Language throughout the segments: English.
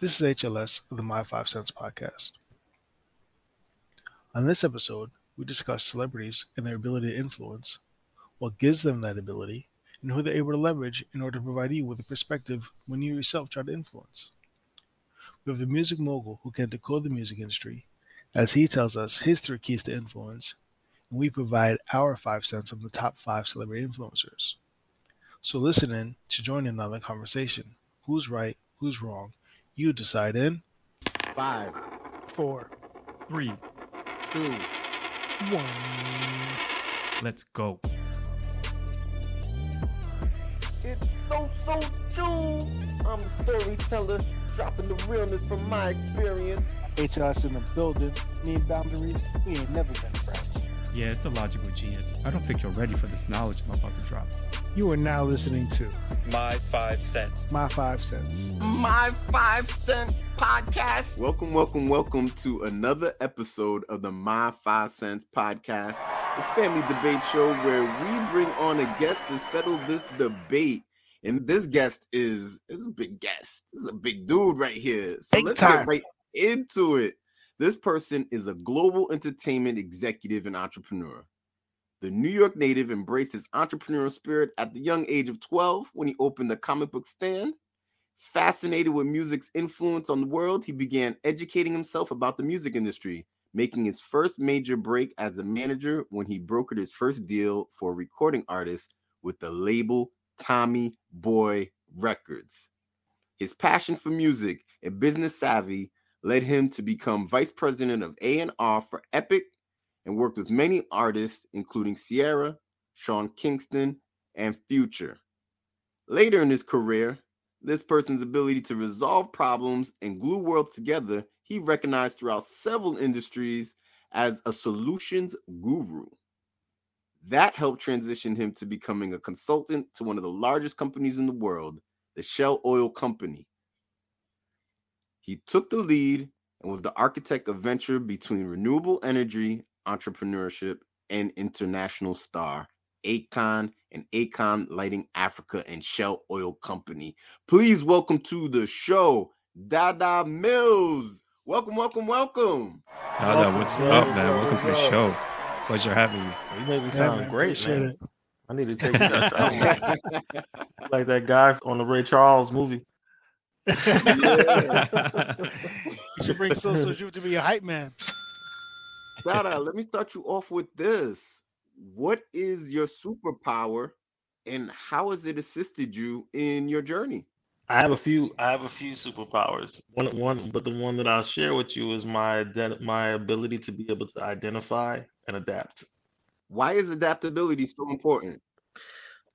This is HLS the My Five Cents podcast. On this episode, we discuss celebrities and their ability to influence, what gives them that ability, and who they're able to leverage in order to provide you with a perspective when you yourself try to influence. We have the music mogul who can decode the music industry as he tells us his three keys to influence, and we provide our five cents on the top five celebrity influencers. So listen in to join in on the conversation. Who's right? Who's wrong? You decide in Five, four, Three, two, one. let's go. it's so so true. I'm the storyteller, dropping the realness from my experience. HLS in the building. Need boundaries. We ain't never been friends. Yeah, it's the logical genius. I don't think you're ready for this knowledge I'm about to drop. You are now listening to My five cents. My Five Cents. My five cent podcast. Welcome, welcome, welcome to another episode of the My Five Cents podcast, the family debate show where we bring on a guest to settle this debate. And this guest is is a big guest. This is a big dude right here. So Big let's time. get right into it. This person is a global entertainment executive and entrepreneur. The New York native embraced his entrepreneurial spirit at the young age of 12 when he opened a comic book stand. Fascinated with music's influence on the world, he began educating himself about the music industry, making his first major break as a manager when he brokered his first deal for a recording artist with the label Tommy Boy Records. His passion for music and business savvy led him to become vice president of A&R for Epic and worked with many artists including Ciara, Sean Kingston, and Future. Later in his career, this person's ability to resolve problems and glue worlds together, he recognized throughout several industries as a solutions guru. That helped transition him to becoming a consultant to one of the largest companies in the world, the Shell Oil Company. He took the lead and was the architect of venture between renewable energy, entrepreneurship, and international star Akon and Akon Lighting Africa and Shell Oil Company. Please welcome to the show, Dada Mills. Welcome, welcome, welcome. Dada, what's to up, man? Welcome to the show. Pleasure having you. You made me sound man, great, man. it. I need to take you that like that guy on the Ray Charles movie. You should bring Soso Juv to be a hype man. Dada, let me start you off with this. What is your superpower and how has it assisted you in your journey? I have a few. I have a few superpowers. One, one, but the one that I'll share with you is my my ability to be able to identify and adapt. Why is adaptability so important?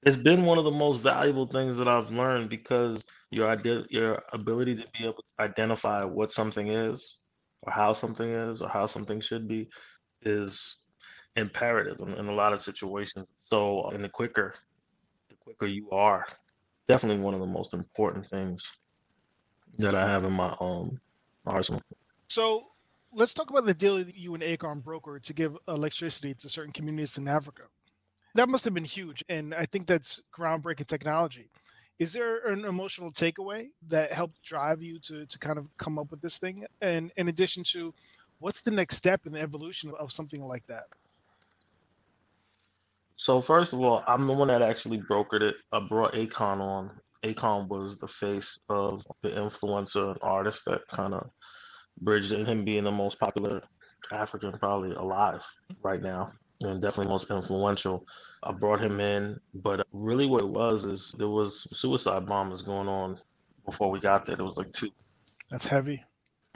It's been one of the most valuable things that I've learned because your ide- your ability to be able to identify what something is, or how something is, or how something should be, is imperative in, in a lot of situations. So, and the quicker, the quicker you are, definitely one of the most important things that I have in my um arsenal. So let's talk about the deal that you and Akon brokered to give electricity to certain communities in Africa. That must have been huge, and I think that's groundbreaking technology. Is there an emotional takeaway that helped drive you to to kind of come up with this thing? And in addition to, what's the next step in the evolution of something like that? So first of all, I'm the one that actually brokered it. I brought Akon on. Akon was the face of the influencer and artist that kind of bridged it, him being the most popular African probably alive right now, and definitely most influential. I brought him in, but really what it was is there was suicide bombers going on before we got there. There was like two That's heavy.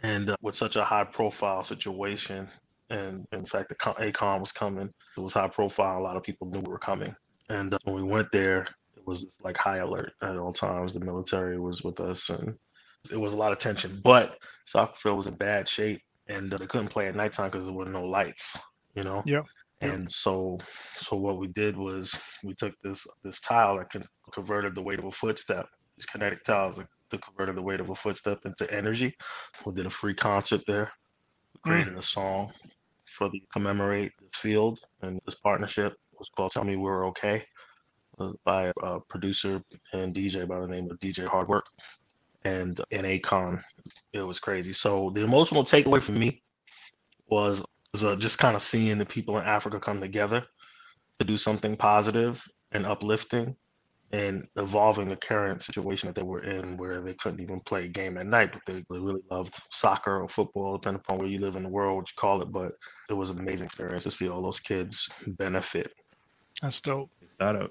and uh, with such a high profile situation and in fact the co- Akon was coming it was high profile a lot of people knew we were coming and uh, when we went there it was like high alert at all times the military was with us and it was a lot of tension but soccer field was in bad shape and uh, they couldn't play at nighttime because there were no lights you know Yeah. And so so what we did was we took this this tile that con- converted the weight of a footstep these kinetic tiles that that converted the weight of a footstep into energy we did a free concert there. We created a song for the commemorate this field and this partnership. It was called "Tell Me We're Okay" uh, by a producer and DJ by the name of DJ Hardwork. and in Akon. It was crazy. So the emotional takeaway for me was uh, just kind of seeing the people in Africa come together to do something positive and uplifting and evolving the current situation that they were in where they couldn't even play a game at night, but they really loved soccer or football, depending upon where you live in the world, what you call it. But it was an amazing experience to see all those kids benefit. That's dope.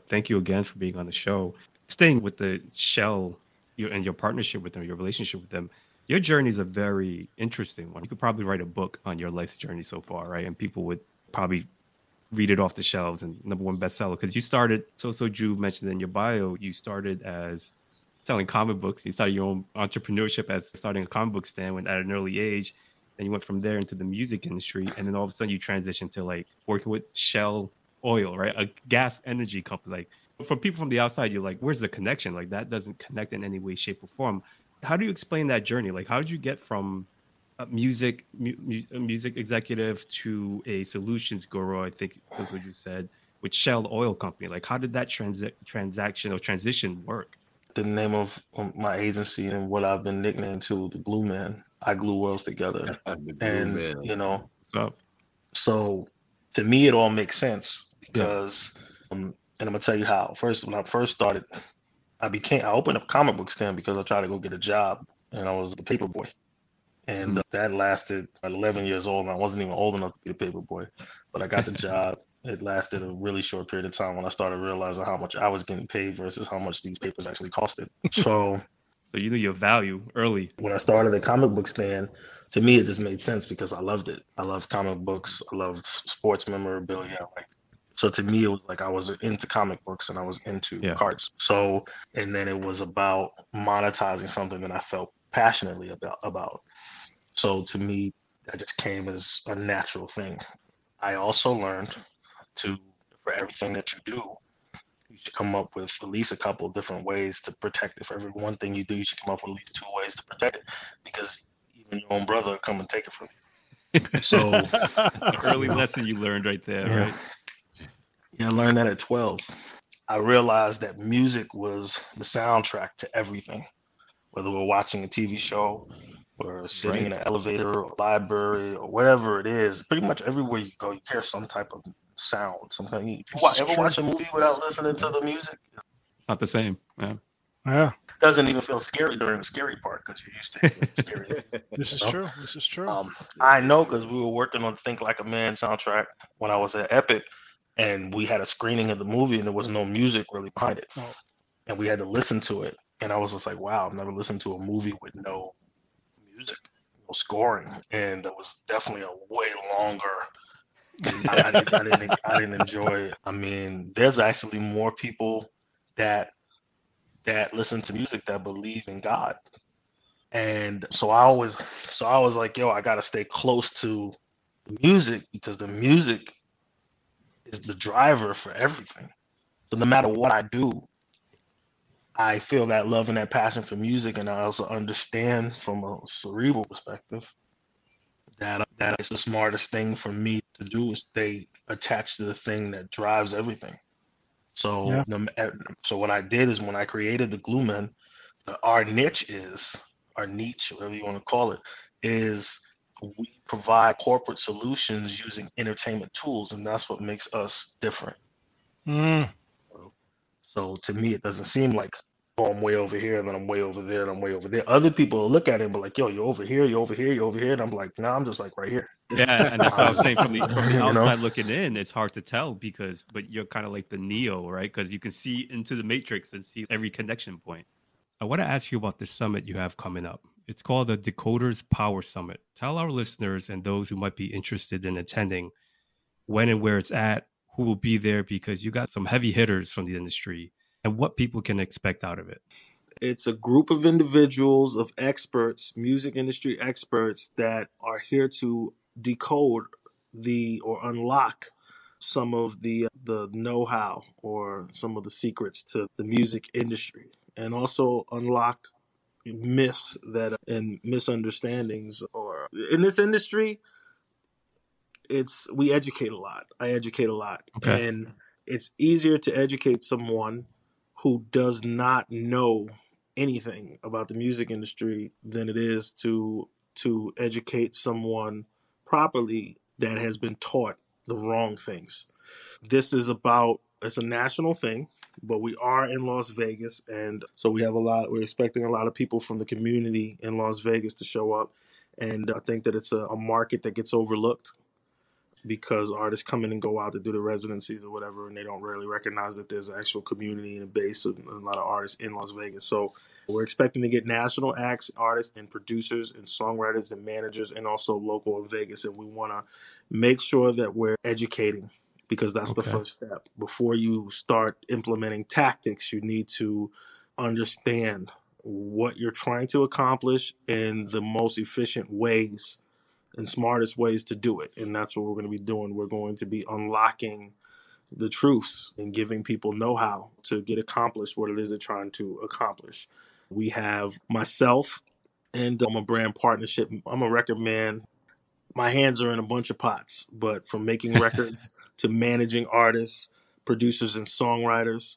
Thank you again for being on the show. Staying with the shell your, and your partnership with them, your relationship with them, your journey is a very interesting one. You could probably write a book on your life's journey so far, right? And people would probably read it off the shelves and number one bestseller. Because you started Soso Juv mentioned in your bio you started as selling comic books. You started your own entrepreneurship as starting a comic book stand when at an early age then you went from there into the music industry and then all of a sudden you transitioned to like working with Shell Oil right? A gas energy company. Like for people from the outside you're like where's the connection? Like that doesn't connect in any way shape or form how do you explain that journey like how did you get from a music mu- music executive to a solutions guru. I think that's what you said with Shell Oil Company. Like, how did that transi- transaction or transition work? The name of my agency and what I've been nicknamed to the Glue Man. I glue worlds together, and man. you know, Oh, so to me it all makes sense because, um, and I'm gonna tell you how. First, when I first started, I became I opened up a comic book stand because I tried to go get a job, and I was a paper boy and uh, that lasted at 11 years old. And I wasn't even old enough to be a paper boy, but I got the job. It lasted a really short period of time when I started realizing how much I was getting paid versus how much these papers actually costed. So so you knew your value early. when I started the comic book stand, to me it just made sense because I loved it. I loved comic books. I loved sports memorabilia. Like so to me it was like I was into comic books and I was into Yeah. cards. So and then it was about monetizing something that I felt passionately about about. So to me that just came as a natural thing. I also learned to for everything that you do, you should come up with at least a couple of different ways to protect it. For every one thing you do, you should come up with at least two ways to protect it because even your own brother will come and take it from you. So early lesson you learned right there, Yeah. right? Yeah, I learned that at 12. I realized that music was the soundtrack to everything, whether we're watching a TV show or sitting in an elevator or library or whatever it is. Pretty much everywhere you go, you hear some type of sound. Some kind you This wa- ever watch a movie without listening to the music? It's not the same. Yeah. Yeah, doesn't even feel scary during the scary part because you're used to hearing scary. this is No. true. This is true. Um, I know because we were working on Think Like a Man soundtrack when I was at Epic, and we had a screening of the movie, and there was no mm. music really behind it, Oh. and we had to listen to it. And I was just like, "Wow, I've never listened to a movie with no music, no scoring." And it was definitely a way longer. I, I, didn't, I didn't. I didn't enjoy it. I mean, there's actually more people that that listen to music that believe in God. And so I always so I was like, yo, I gotta stay close to the music because the music is the driver for everything. So no matter what I do, I feel that love and that passion for music, and I also understand from a cerebral perspective that that is the smartest thing for me to do is stay attached to the thing that drives everything. So, Yeah. ma- so what I did is when I created the Glue Men, the, our niche is our niche, whatever you want to call it, is we provide corporate solutions using entertainment tools, and that's what makes us different. Mm, So to me, it doesn't seem like oh, I'm way over here, and then I'm way over there, and I'm way over there. Other people look at it and be like, "Yo, you're over here, you're over here, you're over here," and I'm like, "No, I'm just like right here." Yeah, and that's what I was saying from the, from the You know? outside looking in, it's hard to tell because, but you're kind of like the Neo, right? Because you can see into the matrix and see every connection point. I want to ask you about the summit you have coming up. It's called the Decoders Power Summit. Tell our listeners and those who might be interested in attending when and where it's at, who will be there, because you got some heavy hitters from the industry and what people can expect out of it. It's a group of individuals of experts, music industry experts that are here to decode the or unlock some of the the know-how or some of the secrets to the music industry and also unlock myths that and misunderstandings or in this industry it's we educate a lot. I educate a lot. Okay. And it's easier to educate someone who does not know anything about the music industry than it is to to educate someone properly that has been taught the wrong things. This is about it's a national thing, but we are in Las Vegas and so we have a lot we're expecting a lot of people from the community in Las Vegas to show up and I think that it's a, a market that gets overlooked because artists come in and go out to do the residencies or whatever, and they don't really recognize that there's an actual community and a base of a lot of artists in Las Vegas. So we're expecting to get national acts, artists, and producers, and songwriters, and managers, and also local in Vegas. And we want to make sure that we're educating because that's the first step. Before you start implementing tactics, you need to understand what you're trying to accomplish in the most efficient ways and smartest ways to do it. And that's what we're going to be doing. We're going to be unlocking the truths and giving people know how to get accomplished what it is they're trying to accomplish. We have myself and I'm a brand partnership. I'm a record man. My hands are in a bunch of pots, but from making records to managing artists, producers and songwriters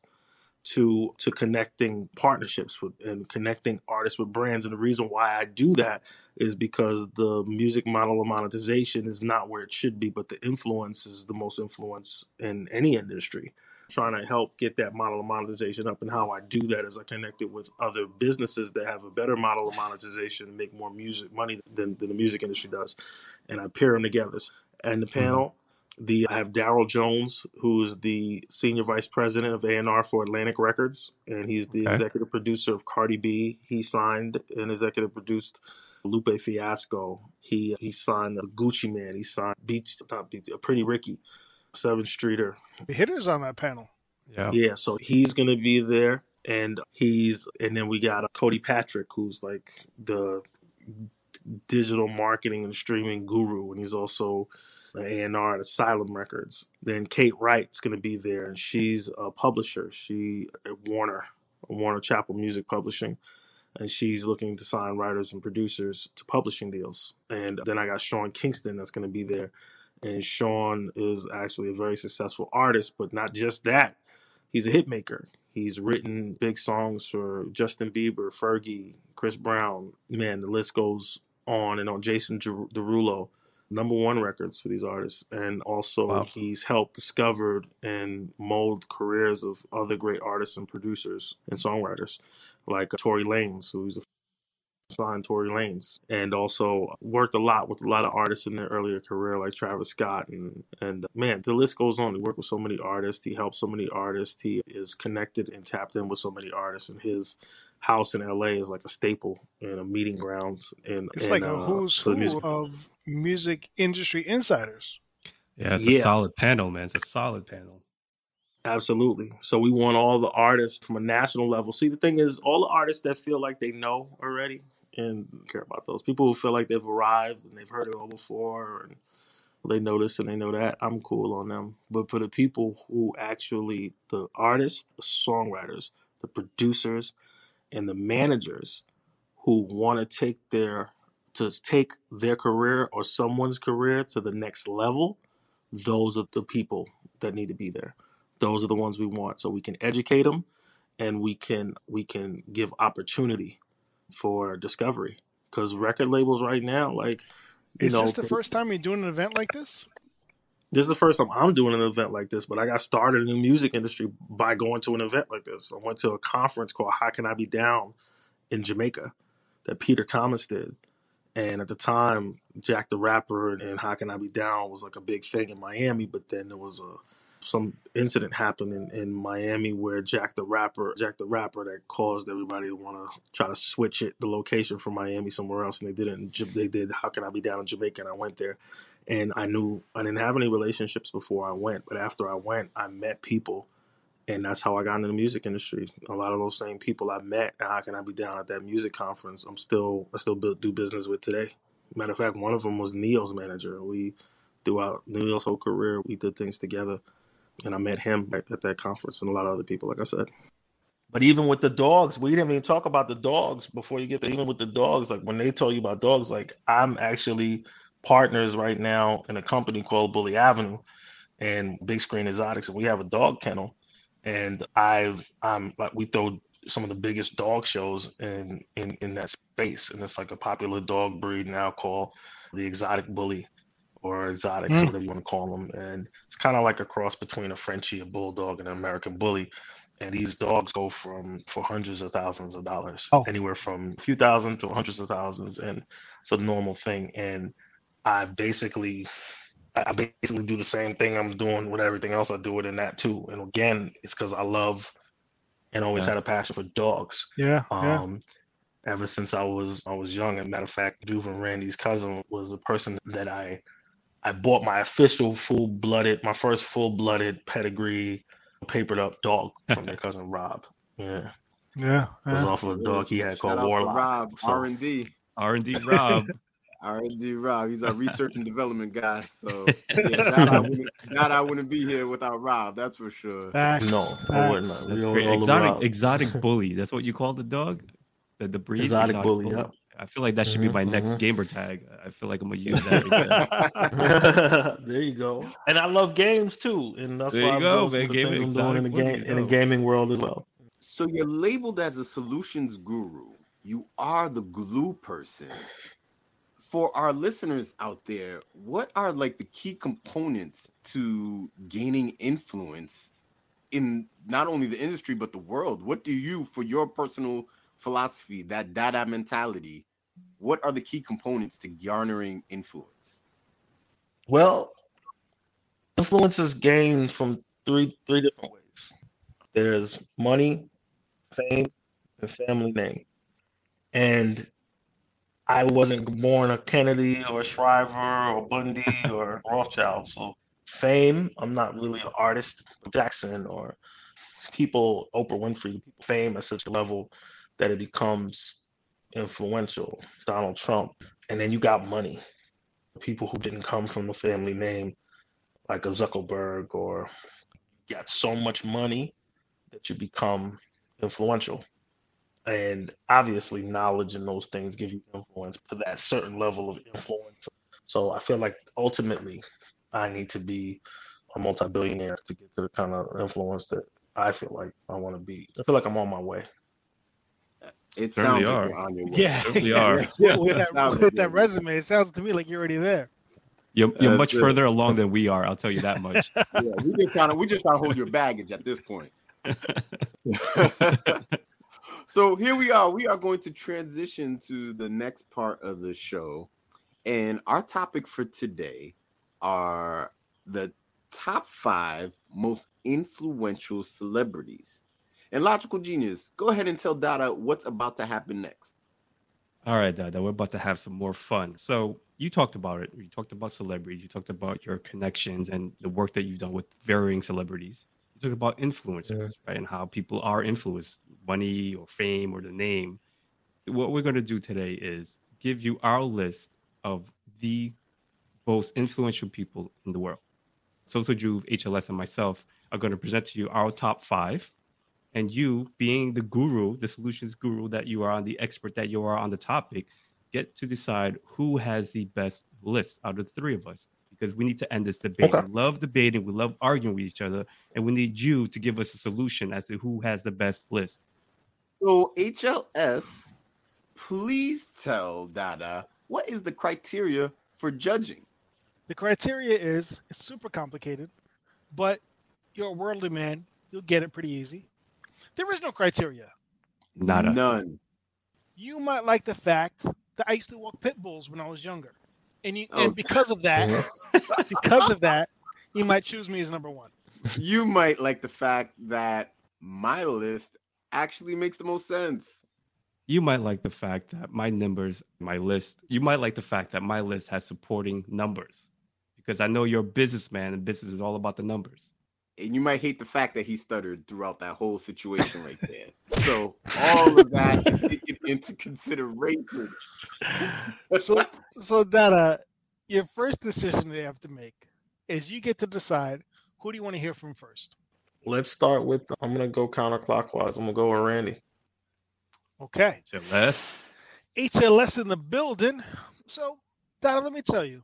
to to connecting partnerships with and connecting artists with brands. And the reason why I do that is because the music model of monetization is not where it should be, but the influence is the most influence in any industry. Trying to help get that model of monetization up, and how I do that is I connect it with other businesses that have a better model of monetization and make more music money than, than the music industry does, and I pair them together. And the mm-hmm. panel, the I have Daryl Jones, who's the senior vice president of A&R for Atlantic Records, and he's the Okay. executive producer of Cardi B. He signed and executive produced Lupe Fiasco. He he signed Gucci Mane. He signed Beach, not Beach, Pretty Ricky, Sevyn Streeter. The hitters on that panel. Yeah. Yeah, so he's gonna be there, and he's and then we got uh, Cody Patrick, who's like the digital marketing and streaming guru, and he's also an A&R at Asylum Records. Then Kate Wright's gonna be there, and she's a publisher. She at Warner, Warner Chappell Music Publishing. And she's looking to sign writers and producers to publishing deals. And then I got Sean Kingston that's going to be there. And Sean is actually a very successful artist, but not just that he's a hit maker. He's written big songs for Justin Bieber, Fergie, Chris Brown. Man, the list goes on and on. Jason Derulo, number one records for these artists, and also Wow. he's helped discovered and mold careers of other great artists and producers and songwriters, like uh, Tory Lanez, who's a signed Tory Lanez, and also worked a lot with a lot of artists in their earlier career, like Travis Scott, and and man, the list goes on. He worked with so many artists. He helped so many artists. He is connected and tapped in with so many artists, and his house in LA is like a staple and a meeting grounds. And It's and, like a uh, who's the who music. of music industry insiders. Yeah, it's Yeah. a solid panel, man. It's a solid panel. Absolutely. So we want all the artists from a national level. See, the thing is, all the artists that feel like they know already and care about those people who feel like they've arrived and they've heard it all before and they know this and they know that. I'm cool on them. But for the people who actually, the artists, the songwriters, the producers, and the managers who want to take their to take their career or someone's career to the next level, those are the people that need to be there. Those are the ones we want. So we can educate them and we can we can give opportunity for discovery. Because record labels right now like Is know this the first time you're doing an event like this? this is the first time i'm doing an event like this but i got started in the music industry by going to an event like this. I went to a conference called how can i be down in jamaica that peter thomas did and at the time jack the rapper and how can i be down was like a big thing in miami but then there was a some incident happened in, in Miami where Jack the Rapper, Jack the Rapper, that caused everybody to want to try to switch it, the location from Miami somewhere else, and they did it. In, they did. How can I be down in Jamaica? And I went there, and I knew I didn't have any relationships before I went, but after I went, I met people, and that's how I got into the music industry. A lot of those same people I met, and how can I be down at that music conference? I'm still I still do business with today. Matter of fact, one of them was Ne-Yo's manager. We throughout Ne-Yo's whole career, we did things together and I met him at that conference and a lot of other people, like I said. But even with the dogs, we didn't even talk about the dogs before you get there. Even with the dogs, like when they tell you about dogs, like I'm actually partners right now in a company called Bully Avenue and Big Screen Exotics, and we have a dog kennel. And I've I'm like, we throw some of the biggest dog shows in in in that space, and it's like a popular dog breed now called the exotic bully or exotics, Mm. whatever you want to call them. And it's kind of like a cross between a Frenchie, a bulldog, and an American bully. And these dogs go from for hundreds of thousands of dollars, Oh. anywhere from a few thousand to hundreds of thousands, and it's a normal thing. And I've basically, I I basically do the same thing I'm doing with everything else. I do it in that too. And again, it's because I love and always Yeah. had a passion for dogs. Yeah, yeah. Um, ever since I was I was young. As a matter of fact, Juven Randy's cousin was a person that I I bought my official full blooded, my first full blooded pedigree papered up dog from their cousin Rob. Yeah, Yeah, it was off of a dog he had Shout called out Warlock. Rob, So- R and D. R and D Rob. R and D Rob. He's our research and development guy. So yeah, that I, wouldn't, that I wouldn't be here without Rob. That's for sure. Facts, No, I wouldn't. We That's don't great. Exotic exotic bully. That's what you call the dog? The the breed? Exotic bully, yep. I feel like that should be Mhm, my next mhm. gamer tag. I feel like I'm gonna use that there you go. And I love games too, and that's There why you I'm go, doing man. of the Game things I'm doing in the game in the gaming world as well. So you're labeled as a solutions guru. You are the glue person. For our listeners out there, what are like the key components to gaining influence in not only the industry but the world? What do you, for your personal philosophy, that dada mentality, what are the key components to garnering influence? Well, influence is gained from three three different ways. There's money, fame, and family name. And I wasn't born a Kennedy or a Shriver or Bundy or Rothschild. So fame, I'm not really an artist, Jackson or people, Oprah Winfrey, fame at such a level that it becomes influential. Donald Trump. And then you got money people who didn't come from the family name, like a Zuckerberg, or you got so much money that you become influential. And obviously, knowledge and those things give you influence to that certain level of influence. So I feel like ultimately, I need to be a multi-billionaire to get to the kind of influence that I feel like I want to be. I feel like I'm on my way. It Certainly sounds are. like you're on your way. Yeah, Certainly are. Yeah, with, that that, with that resume, it sounds to me like you're already there. You're, you're That's much it. further along than we are. I'll tell you that much. Yeah, we just trying to we just trying to hold your baggage at this point. So here we are. We are going to transition to the next part of the show, and our topic for today are the top five most influential celebrities. And logical genius, go ahead and tell Dada what's about to happen next. All right, Dada, we're about to have some more fun. So you talked about it. You talked about celebrities. You talked about your connections and the work that you've done with varying celebrities. Talked about influencers, Yeah. right, and how people are influenced, money or fame or the name. What we're going to do today is give you our list of the most influential people in the world. Soso Juv, HLS, and myself are going to present to you our top five and you being the guru the solutions guru that you are the expert that you are on the topic get to decide who has the best list out of the three of us because we need to end this debate Okay. we love debating we love arguing with each other and we need you to give us a solution as to who has the best list So HLS, please tell Dada what is the criteria for judging. The criteria is it's super complicated, but you're a worldly man. You'll get it pretty easy. There is no criteria. not a None. You might like the fact that I used to walk pit bulls when I was younger, and you, Oh. and because of that, because of that, you might choose me as number one. You might like the fact that my list actually makes the most sense. you might like the fact that my numbers my list you might like the fact that my list has supporting numbers because i know you're a businessman and business is all about the numbers And you might hate the fact that he stuttered throughout that whole situation right there. So all of that is taken into consideration. So, so Dada, your first decision they have to make is you get to decide who do you want to hear from first. Let's start with. I'm gonna go counterclockwise. I'm gonna go with Randy. Okay, HLS. HLS in the building. So, Dada, let me tell you,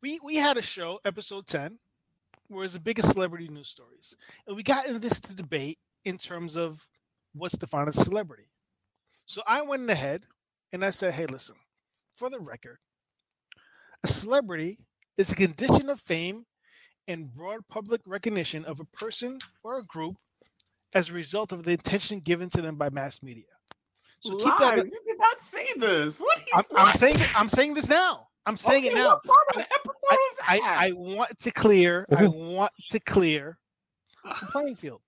we we had a show, episode ten, where it's the biggest celebrity news stories, and we got into this debate in terms of what's defined as celebrity. So I went ahead and I said, hey, listen, for the record, a celebrity is a condition of fame and broad public recognition of a person or a group as a result of the attention given to them by mass media. So keep that. You did not say this. What? Are you, I'm, I'm, saying. I'm saying this now. I'm saying okay, it now. I, I, I, want to clear. I want to clear the playing field.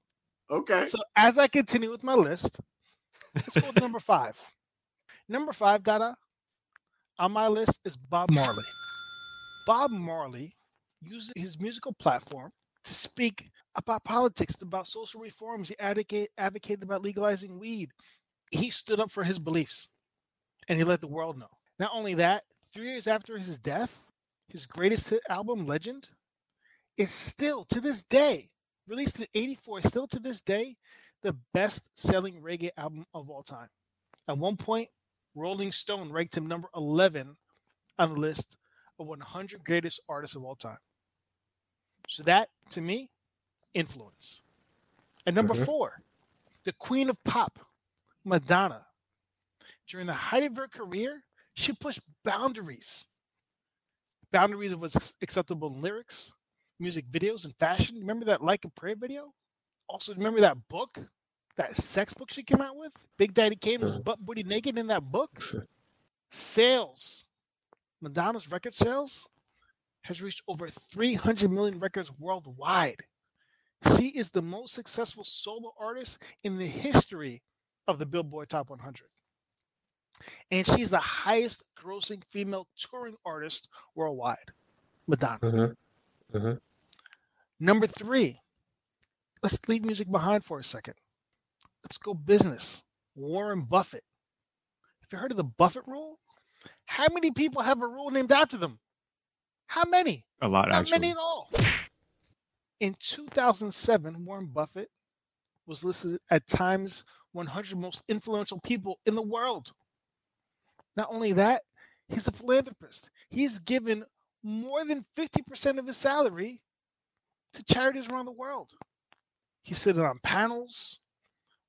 Okay. So as I continue with my list, let's go with number five. Number five, Dada, on my list is Bob Marley. Bob Marley used his musical platform to speak about politics, about social reforms. He advocate, advocated about legalizing weed. He stood up for his beliefs and he let the world know. Not only that, three years after his death, his greatest hit album, Legend, is still to this day, released in 84, still to this day, the best selling reggae album of all time. At one point, Rolling Stone ranked him number 11 on the list of 100 greatest artists of all time. So that, to me, influence. And number mm-hmm. four, the queen of pop, Madonna. During the height of her career, she pushed boundaries. Boundaries of what's acceptable in lyrics, music videos, and fashion. Remember that Like a Prayer video? Also, remember that book, that sex book she came out with? Big Daddy Kane was butt booty naked in that book. Sales. Madonna's record sales has reached over 300 million records worldwide. She is the most successful solo artist in the history of the Billboard Top 100. And she's the highest grossing female touring artist worldwide, Madonna. Mm-hmm. Mm-hmm. Number three, let's leave music behind for a second. Let's go business. Warren Buffett. Have you heard of the Buffett rule? How many people have a rule named after them? How many? A lot, How actually. many at all? In 2007, Warren Buffett was listed at Times 100 most influential people in the world. Not only that, he's a philanthropist. He's given more than 50% of his salary to charities around the world. He's sitting on panels,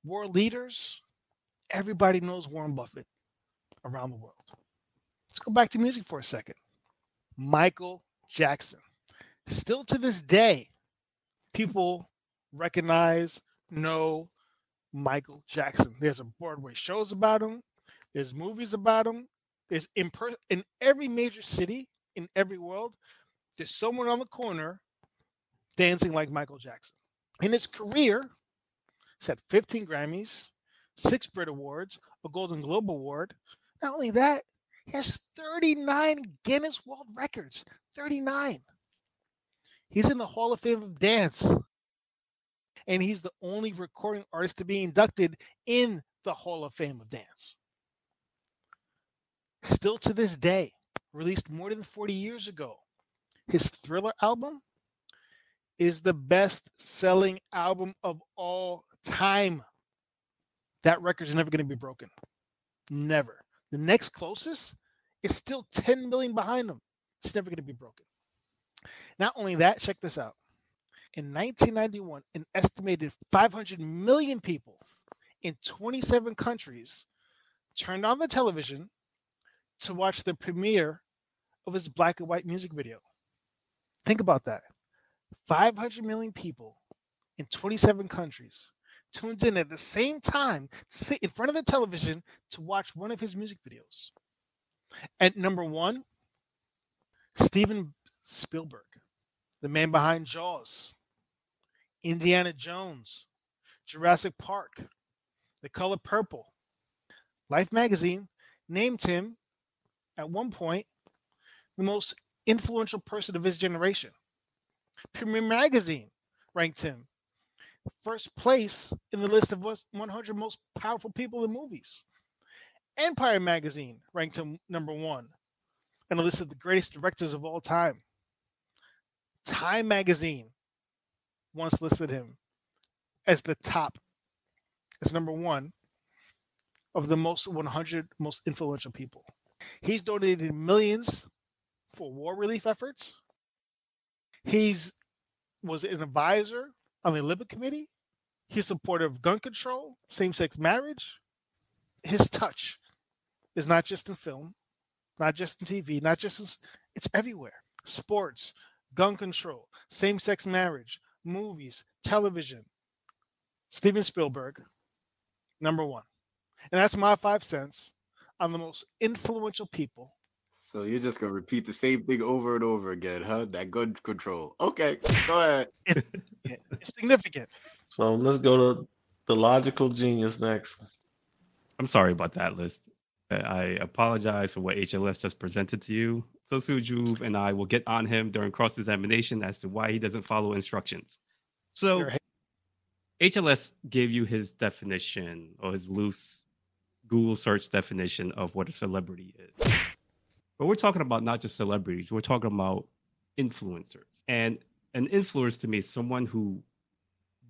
world leaders. Everybody knows Warren Buffett around the world. Let's go back to music for a second. Michael Jackson. Still to this day, people recognize, know Michael Jackson. There's a Broadway shows about him. There's movies about him. There's in per- in every major city in every world. There's someone on the corner dancing like Michael Jackson. In his career, he's had 15 Grammys, six Brit Awards, a Golden Globe Award. Not only that, he has 39 Guinness World Records. 39. He's in the Hall of Fame of Dance. And he's the only recording artist to be inducted in the Hall of Fame of Dance. Still to this day, released more than 40 years ago, his Thriller album is the best selling album of all time. That record is never going to be broken. Never. The next closest is still 10 million behind them. It's never going to be broken. Not only that, check this out. In 1991, an estimated 500 million people in 27 countries turned on the television to watch the premiere of his black and white music video. Think about that. 500 million people in 27 countries tuned in at the same time sit in front of the television to watch one of his music videos. At number one, Steven Spielberg, the man behind Jaws, Indiana Jones, Jurassic Park, The Color Purple. Life magazine named him at one point the most influential person of his generation. Premiere Magazine ranked him first place in the list of 100 most powerful people in movies. Empire Magazine ranked him number one in a list of the greatest directors of all time. Time Magazine once listed him as the top, as number one of the most 100 most influential people. He's donated millions for war relief efforts. He's was an advisor on the Olympic Committee. He's supportive of gun control, same sex marriage. His touch is not just in film, not just in TV, not just in, it's everywhere. Sports, gun control, same sex marriage, movies, television. Steven Spielberg, number one. And that's my five cents on the most influential people. So you're just gonna repeat the same thing over and over again, huh? That gun control. Okay, go ahead. It's significant. So let's go to the logical genius next. I'm sorry about that list. I- uh, I apologize for what HLS just presented to you. Soso Juv and I will get on him during cross examination as to why he doesn't follow instructions. So, You're HLS gave you his definition or his loose Google search definition of what a celebrity is. But we're talking about not just celebrities, we're talking about influencers. And an influencer to me is someone who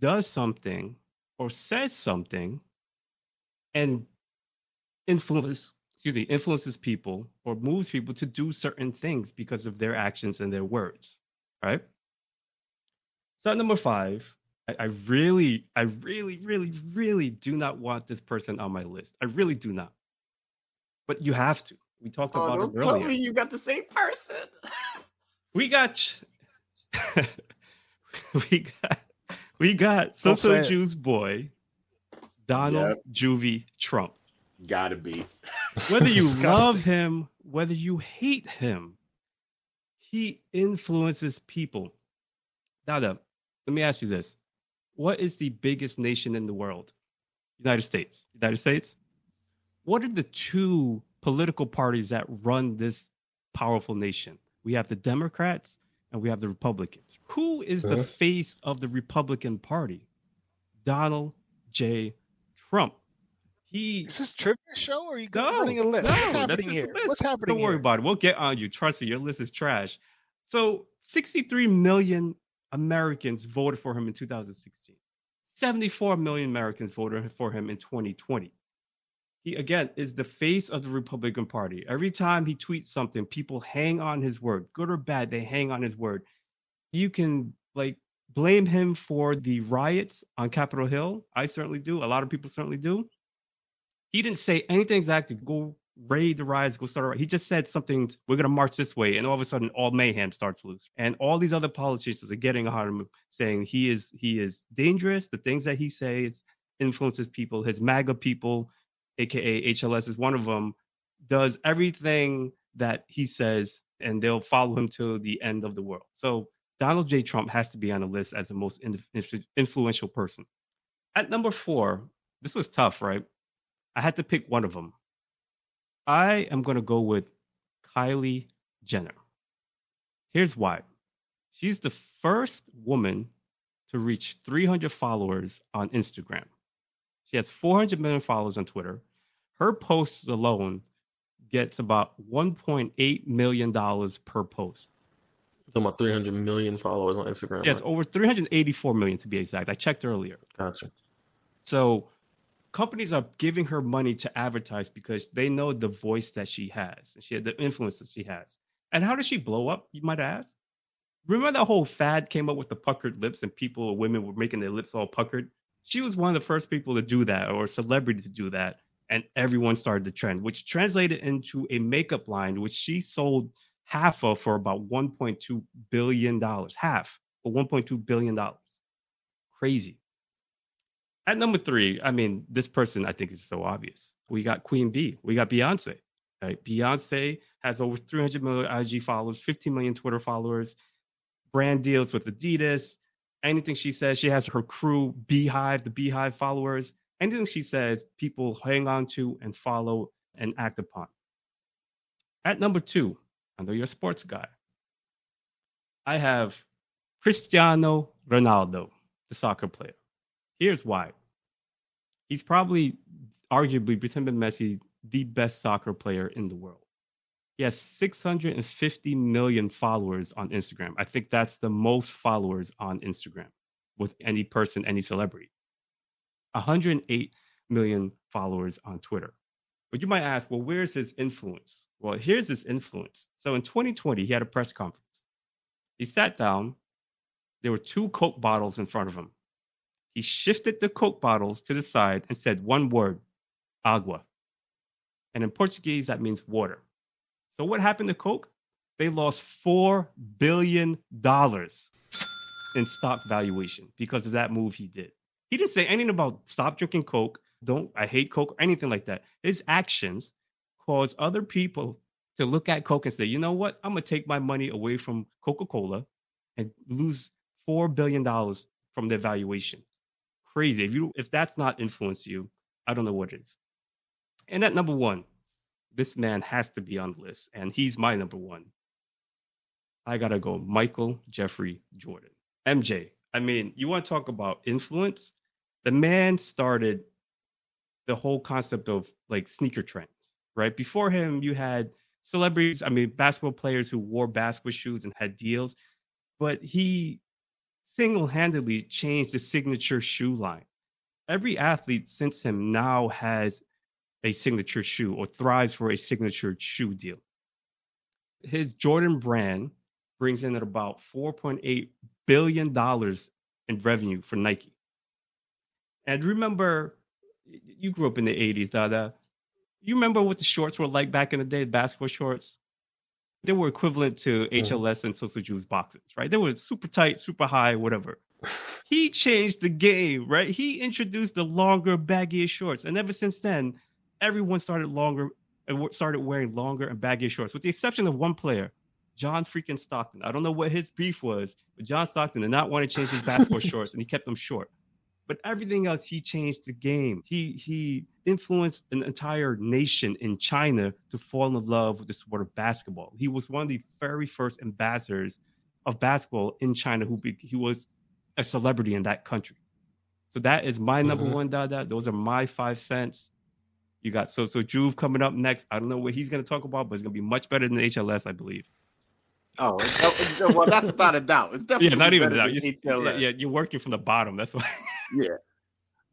does something or says something and influence excuse me influences people or moves people to do certain things because of their actions and their words right so number five I, I really i really really really do not want this person on my list i really do not but you have to we talked Oh, about don't it tell me you got the same person. we got we got we got Don't say Soso it. Boy Donald Yep. Juvie Trump Gotta be. whether you love him, whether you hate him, he influences people. Dada, let me ask you this. What is the biggest nation in the world? United States. United States? What are the two political parties that run this powerful nation? We have the Democrats and we have the Republicans. Who is the Uh-huh. face of the Republican Party? Donald J. Trump. He Is this trivia show or are you no, running a list? no, What's that's happening a here? list. What's happening Don't worry here? about it. We'll get on you. Trust me, your list is trash. So, 63 million Americans voted for him in 2016. 74 million Americans voted for him in 2020. He again is the face of the Republican Party. Every time he tweets something, people hang on his word, good or bad, they hang on his word. You can like blame him for the riots on Capitol Hill. I certainly do. A lot of people certainly do he didn't say anything exactly. Go raid the riots, go start. He just said something. We're gonna march this way, and all of a sudden, all mayhem starts loose. And all these other politicians are getting on him, saying he is he is dangerous. The things that he says influences people. His MAGA people, aka HLS, is one of them. Does everything that he says, and they'll follow him till the end of the world. So Donald J. Trump has to be on the list as the most in- influential person. At number four, this was tough, right? I had to pick one of them. I am going to go with Kylie Jenner. Here's why. She's the first woman to reach 300 followers on Instagram. She has 400 million followers on Twitter. Her posts alone gets about 1.8 million dollars per post. talking about 300 million followers on Instagram. Yes, right? over 384 million to be exact. I checked earlier. Gotcha. So companies are giving her money to advertise because they know the voice that she has, and she had the influence that she has. And how does she blow up? You might ask. Remember that whole fad came up with the puckered lips, and people, women were making their lips all puckered. She was one of the first people to do that, or celebrity to do that, and everyone started the trend, which translated into a makeup line, which she sold half of for about 1.2 billion dollars, half for 1.2 billion dollars. Crazy. At number three, I mean, this person I think is so obvious. We got Queen B. We got Beyonce. Right? Beyonce has over 300 million IG followers, 15 million Twitter followers, brand deals with Adidas. Anything she says, she has her crew, BeyHive, the BeyHive followers. Anything she says, people hang on to and follow and act upon. At number two, I know you're a sports guy. I have Cristiano Ronaldo, the soccer player. Here's why. He's probably, arguably, between Messi, the best soccer player in the world. He has 650 million followers on Instagram. I think that's the most followers on Instagram with any person, any celebrity. 108 million followers on Twitter. But you might ask, well, where's his influence? Well, here's his influence. So in 2020, he had a press conference. He sat down. There were two Coke bottles in front of him He shifted the Coke bottles to the side and said one word, agua. And in Portuguese, that means water. So what happened to Coke? They lost $4 billion in stock valuation because of that move he did. He didn't say anything about stop drinking Coke, don't, I hate Coke, or anything like that. His actions caused other people to look at Coke and say, you know what? I'm going to take my money away from Coca Cola and lose $4 billion from their valuation. Crazy. If you if that's not influenced you, I don't know what is. And at number one, this man has to be on the list, and he's my number one. I gotta go, Michael Jeffrey Jordan, MJ. I mean, you want to talk about influence? The man started the whole concept of like sneaker trends, right? Before him, you had celebrities, I mean, basketball players who wore basketball shoes and had deals, but he single handedly changed the signature shoe line. Every athlete since him now has a signature shoe or thrives for a signature shoe deal. His Jordan brand brings in at about $4.8 billion in revenue for Nike. And remember, you grew up in the 80s, Dada. You remember what the shorts were like back in the day, basketball shorts? They were equivalent to HLS and Soso Juv's boxes, right? They were super tight, super high, whatever. He changed the game, right? He introduced the longer, baggier shorts. And ever since then, everyone started longer uh, and started wearing longer and baggier shorts, with the exception of one player, John freaking Stockton. I don't know what his beef was, but John Stockton did not want to change his basketball shorts, and he kept them short. But everything else, he changed the game. He he influenced an entire nation in China to fall in love with the sport of basketball. He was one of the very first ambassadors of basketball in China. Who be, he was a celebrity in that country. So that is my number Mhm. one. Dada. Those are my five cents. You got Soso Juv coming up next. I don't know what he's going to talk about, but it's going to be much better than HLS, I believe. Oh, it- it- well, that's without a doubt. It's definitely Yeah, not even better that. You're, yeah, yeah, you're working from the bottom. That's why. yeah.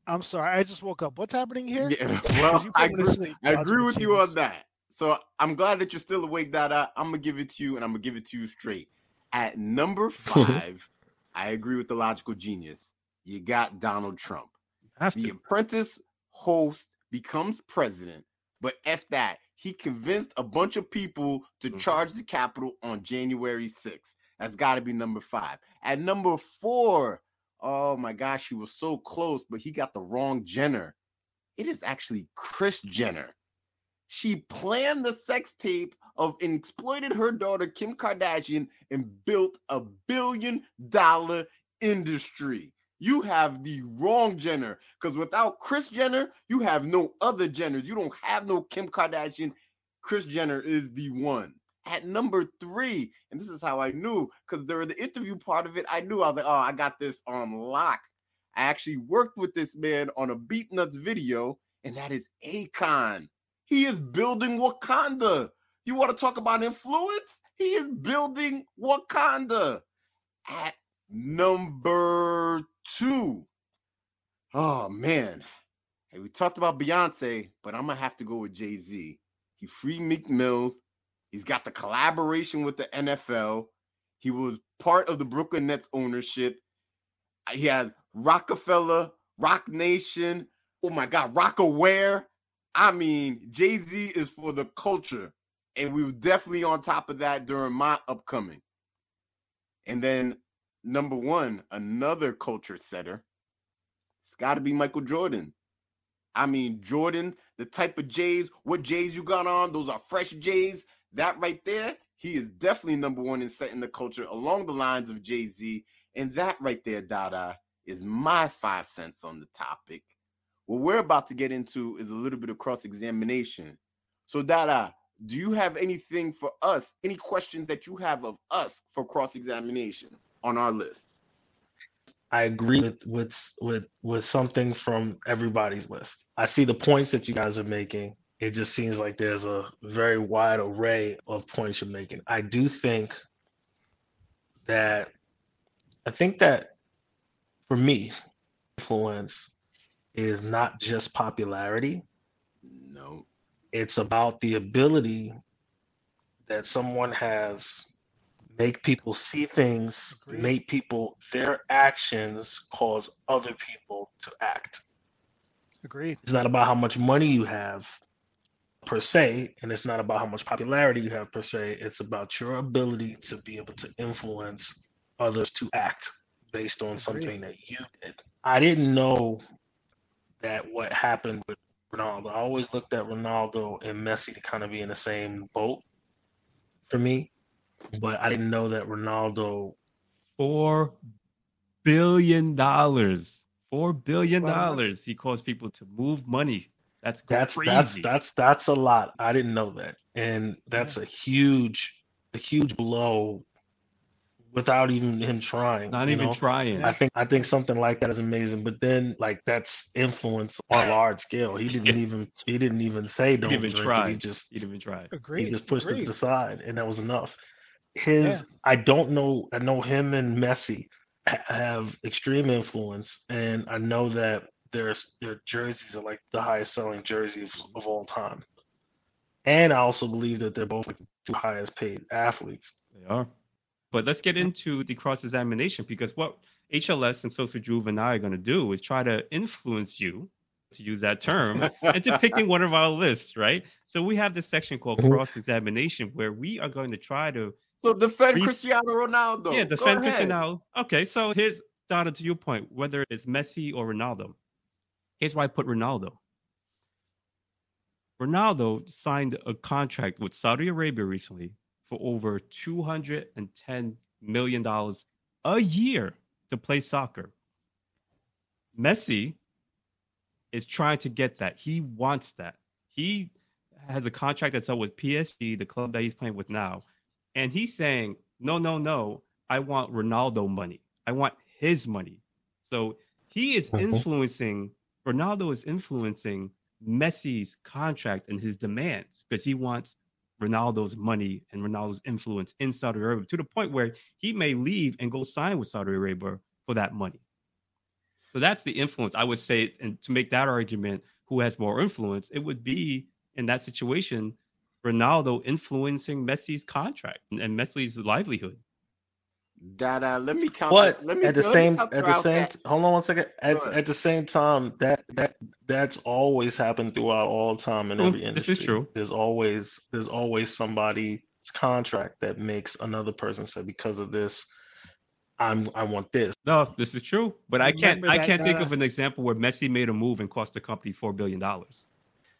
I'm sorry, I just woke up. What's happening here? Yeah, well, I put me to agree, I agree with you on that. So I'm glad that you're still awake, Dada. I'm gonna give it to you, and I'm gonna give it to you straight. At number five, I agree with the logical genius. You got Donald Trump. The apprentice host becomes president, but F that. He convinced a bunch of people to Mhm. charge the Capitol on January 6th. That's got to be number five. At number four, oh my gosh, he was so close, but he got the wrong Jenner. It is actually Kris Jenner. She planned the sex tape of and exploited her daughter Kim Kardashian and built a billion dollar industry. You have the wrong Jenner because without Kris Jenner, you have no other Jenners. You don't have no Kim Kardashian. Kris Jenner is the one. At number three, and this is how I knew because during the interview part of it, I knew I was like, oh, I got this on lock. I actually worked with this man on a Beatnuts video, and that is Akon. He is building Wakanda. You want to talk about influence? He is building Wakanda. At number two, oh man, hey, we talked about Beyonce, but I'm gonna have to go with Jay Z. He freed Meek Mills. He's got the collaboration with the NFL. He was part of the Brooklyn Nets ownership. He has Roc-A-Fella, Roc Nation. Oh my God, Rocawear. I mean, Jay Z is for the culture, and we were definitely on top of that during my upcoming. And then number one, another culture setter. It's got to be Michael Jordan. I mean, Jordan, the type of J's, what J's you got on, those are fresh J's. That right there, he is definitely number one in setting the culture along the lines of Jay Z. And that right there, Dada, is my five cents on the topic. What we're about to get into is a little bit of cross examination. So, Dada, do you have anything for us? Any questions that you have of us for cross examination on our list? I agree with with with with something from everybody's list. I see the points that you guys are making. It just seems like there's a very wide array of points you're making. I do think that I think that for me, influence is not just popularity. No. It's about the ability that someone has make people see things, Agreed. make people their actions cause other people to act. Agreed. It's not about how much money you have per se, and it's not about how much popularity you have per se. It's about your ability to be able to influence others to act based on Agreed. something that you did. I didn't know that what happened with Ronaldo. I always looked at Ronaldo and Messi to kind of be in the same boat for me, but I didn't know that Ronaldo. Four billion dollars. Four billion That's a lot of money. dollars. He caused people to move money. That's That's crazy. that's that's that's a lot. I didn't know that, and that's a huge, a huge blow, without even him trying. not even know? trying. I think I think something like that is amazing. But then like that's influence on a large scale. He didn't even he didn't even say don't even drink try. He just He didn't even try. Agreed. he just pushed it to Agreed. the side, and that was enough. His I don't know. I know him and Messi have extreme influence, and I know that their their jerseys are like the highest selling jerseys of all time. And I also believe that they're both like the two highest paid athletes. They are. But let's get into the cross examination because what HLS and Soso Juv and I are going to do is try to influence you, to use that term, into picking one of our lists, right? So we have this section called cross examination where we are going to try to So defend Reese- Cristiano Ronaldo. yeah defend ahead. Cristiano. Okay, so here's Donna to your point, whether it's Messi or Ronaldo. Here's why I put Ronaldo. Ronaldo signed a contract with Saudi Arabia recently for over $210 million a year to play soccer. Messi is trying to get that. He wants that. He has a contract that's up with PSG, the club that he's playing with now. And he's saying, no, no, no. I want Ronaldo money. I want his money. So he is Mhm. influencing, Ronaldo is influencing Messi's contract and his demands because he wants Ronaldo's money and Ronaldo's influence in Saudi Arabia to the point where he may leave and go sign with Saudi Arabia for that money. So that's the influence. I would say, and to make that argument, who has more influence, it would be in that situation, Ronaldo influencing Messi's contract and, and Messi's livelihood. Dada, let me count. But let me, at the let same at the same that. hold on one second. At, at the same time, that that that's always happened throughout all time in True. every This industry. is true. There's always there's always somebody's contract that makes another person say because of this, I'm I want this. No, this is true, but I can't. Remember I can't think uh, of an example where Messi made a move and cost the company four billion dollars.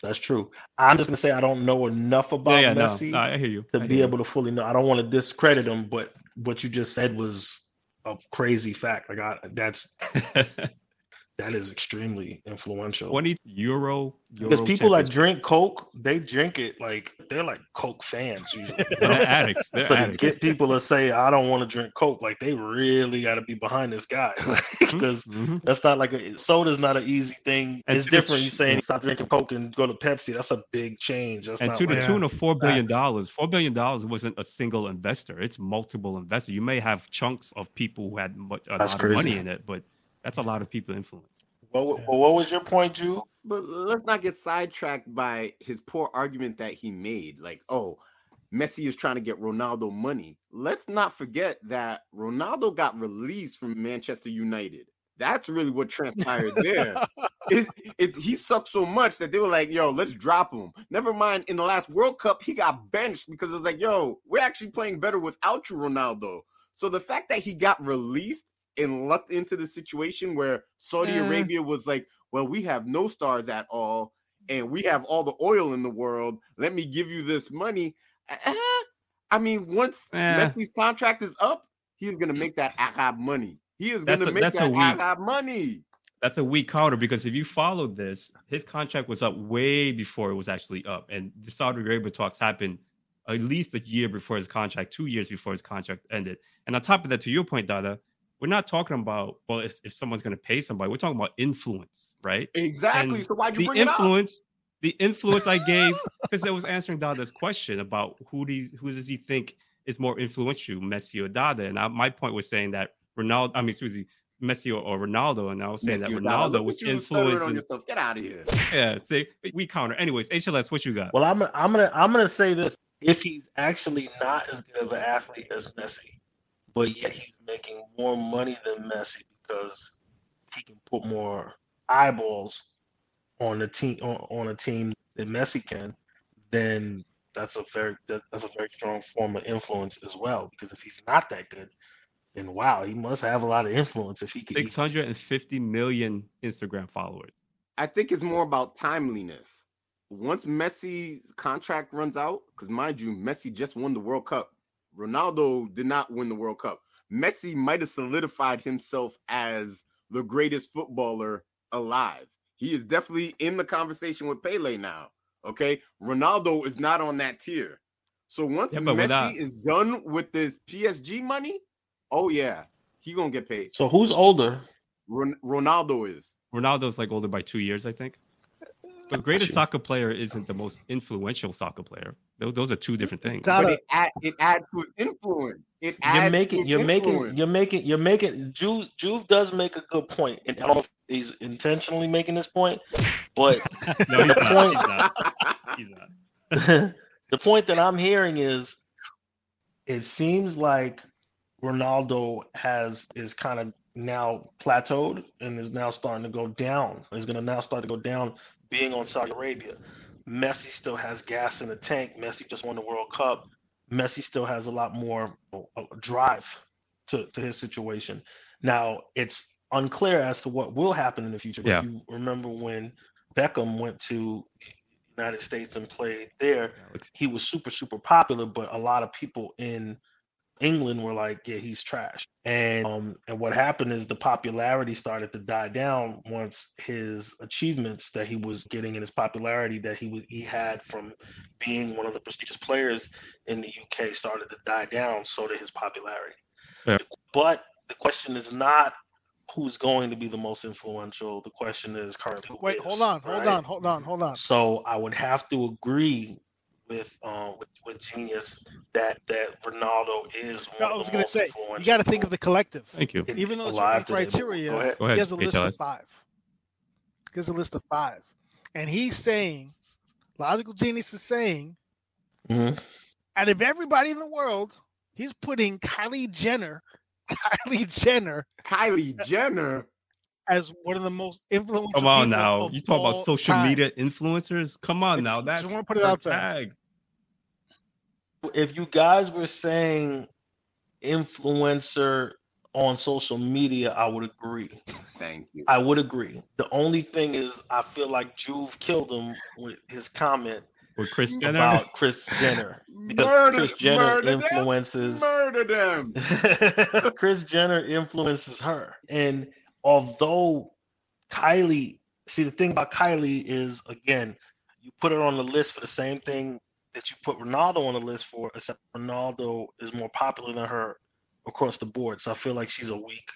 That's true. I'm just gonna say I don't know enough about Yeah, yeah, Messi no, I hear you. to be able to fully know. I don't want to discredit him, but what you just said was a crazy fact. Like I, that's. that is extremely influential. Twenty euro. because people that drink Coke, they drink it like they're like Coke fans usually. you know? They're addicts. They're so addicts. get people to say I don't want to drink Coke, like they really got to be behind this guy because Mhm. that's not like a soda's not an easy thing. And it's different. ch- You saying stop drinking Coke and go to Pepsi. That's a big change. That's and not to the like, tune of $4 billion, $4 billion wasn't a single investor; it's multiple investors. You may have chunks of people who had much, a That's lot of money in it, but that's a lot of people influence. What, what, what was your point, Drew? But let's not get sidetracked by his poor argument that he made. Like, oh, Messi is trying to get Ronaldo money. Let's not forget that Ronaldo got released from Manchester United. That's really what transpired there. it's, it's he sucked so much that they were like, yo, let's drop him. Never mind, in the last World Cup, he got benched because it was like, yo, we're actually playing better without you, Ronaldo. So the fact that he got released and lucked into the situation where Saudi Eh. Arabia was like, well, we have no stars at all, and we have all the oil in the world. Let me give you this money. I mean, once Eh. Messi's contract is up, he's gonna make that Arab money. He is gonna make that Arab money. That's a weak counter because if you followed this, his contract was up way before it was actually up, and the Saudi Arabia talks happened at least a year before his contract, two years before his contract ended. And on top of that, to your point, Dada, we're not talking about well, if, if someone's going to pay somebody, we're talking about influence, right? Exactly. And so why'd you the bring it up? influence, the influence I gave because I was answering Dada's question about who these who does he think is more influential, Messi or Dada, and I, my point was saying that Ronaldo, I mean, excuse me, Messi or, or Ronaldo, and I was saying Messi that or Ronaldo was what you stuttering on influencing. yourself. Get out of here. Yeah, see, we counter. Anyways, HLS, what you got? Well, I'm I'm gonna I'm gonna say this. if he's actually not as good of an athlete as Messi, but yet he's making more money than Messi because he can put more eyeballs on the team on, on a team than Messi can, then that's a very that, that's a very strong form of influence as well. Because if he's not that good, then wow, he must have a lot of influence if he can. Six hundred and fifty million Instagram followers. I think it's more about timeliness. Once Messi's contract runs out, because mind you, Messi just won the World Cup. Ronaldo did not win the World Cup. Messi might have solidified himself as the greatest footballer alive. He is definitely in the conversation with Pele now. Okay. Ronaldo is not on that tier. So once Yeah, Messi without- is done with this PSG money, oh yeah, he gonna get paid. So who's older? Ron- Ronaldo is. Ronaldo's like older by two years, I think. The greatest soccer player isn't the most influential soccer player. Those, those are two different things. Dada, but it add, it adds to influence. It You're adds to making you're making you're making you're making Juve Juve does make a good point, and I don't know if he's intentionally making this point, but No, he's The not. point- He's not. He's not. the point that I'm hearing is it seems like Ronaldo has is kind of now plateaued and is now starting to go down. Is going to now start to go down being on Saudi Arabia. Messi still has gas in the tank. Messi just won the World Cup. Messi still has a lot more uh, drive to, to his situation. Now, it's unclear as to what will happen in the future. Yeah. You remember when Beckham went to United States and played there, Alex. he was super super popular but a lot of people in england were like yeah he's trash and um and what happened is the popularity started to die down once his achievements that he was getting and his popularity that he was he had from being one of the prestigious players in the uk started to die down so did his popularity Fair. but the question is not who's going to be the most influential the question is current who wait, is, hold on, hold right? on, hold on, hold on. So I would have to agree with um with, with Genius that that Ronaldo is one No, of I was gonna say. You got to think of the collective. Thank you. in- Even though it's alive your. Go criteria, ahead. Go ahead. he has a list of five. He has a list of five, and he's saying, logical genius is saying, Mhm. out of everybody in the world, he's putting Kylie Jenner, Kylie Jenner, Kylie Jenner. As one of the most influential. Come on now. You talk about social time. media influencers? Come on Just- now. just That's wanna put it out there. tag. If you guys were saying influencer on social media, I would agree. Thank you. I would agree. The only thing is, I feel like Juve killed him with his comment With Kris mm. Jenner. about Kris Jenner because Murder- Kris Jenner murder them. influences. Murder them. Kris Jenner influences her. And although Kylie, see, the thing about Kylie is, again, you put her on the list for the same thing that you put Ronaldo on the list for, except Ronaldo is more popular than her across the board. So I feel like she's a weak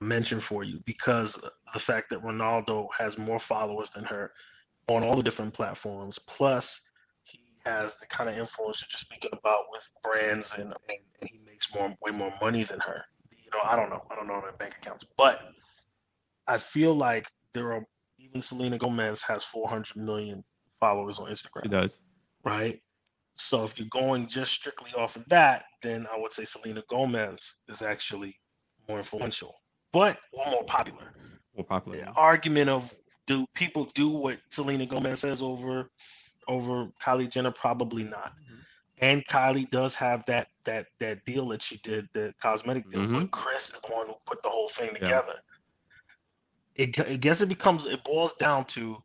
mention for you because the fact that Ronaldo has more followers than her on all the different platforms. Plus, he has the kind of influence you're just speaking about with brands and, and, and he makes more way more money than her. You know, I don't know. I don't know their bank accounts. But I feel like there are even Selena Gomez has 400 million followers on Instagram She does. right? So if you're going just strictly off of that, then I would say Selena Gomez is actually more influential, but more popular. More popular. The argument of do people do what Selena Gomez says over over Kylie Jenner? Probably not. Mm-hmm. And Kylie does have that that that deal that she did, the cosmetic deal. Mm-hmm. But Kris is the one who put the whole thing together. It, I guess it becomes it boils down to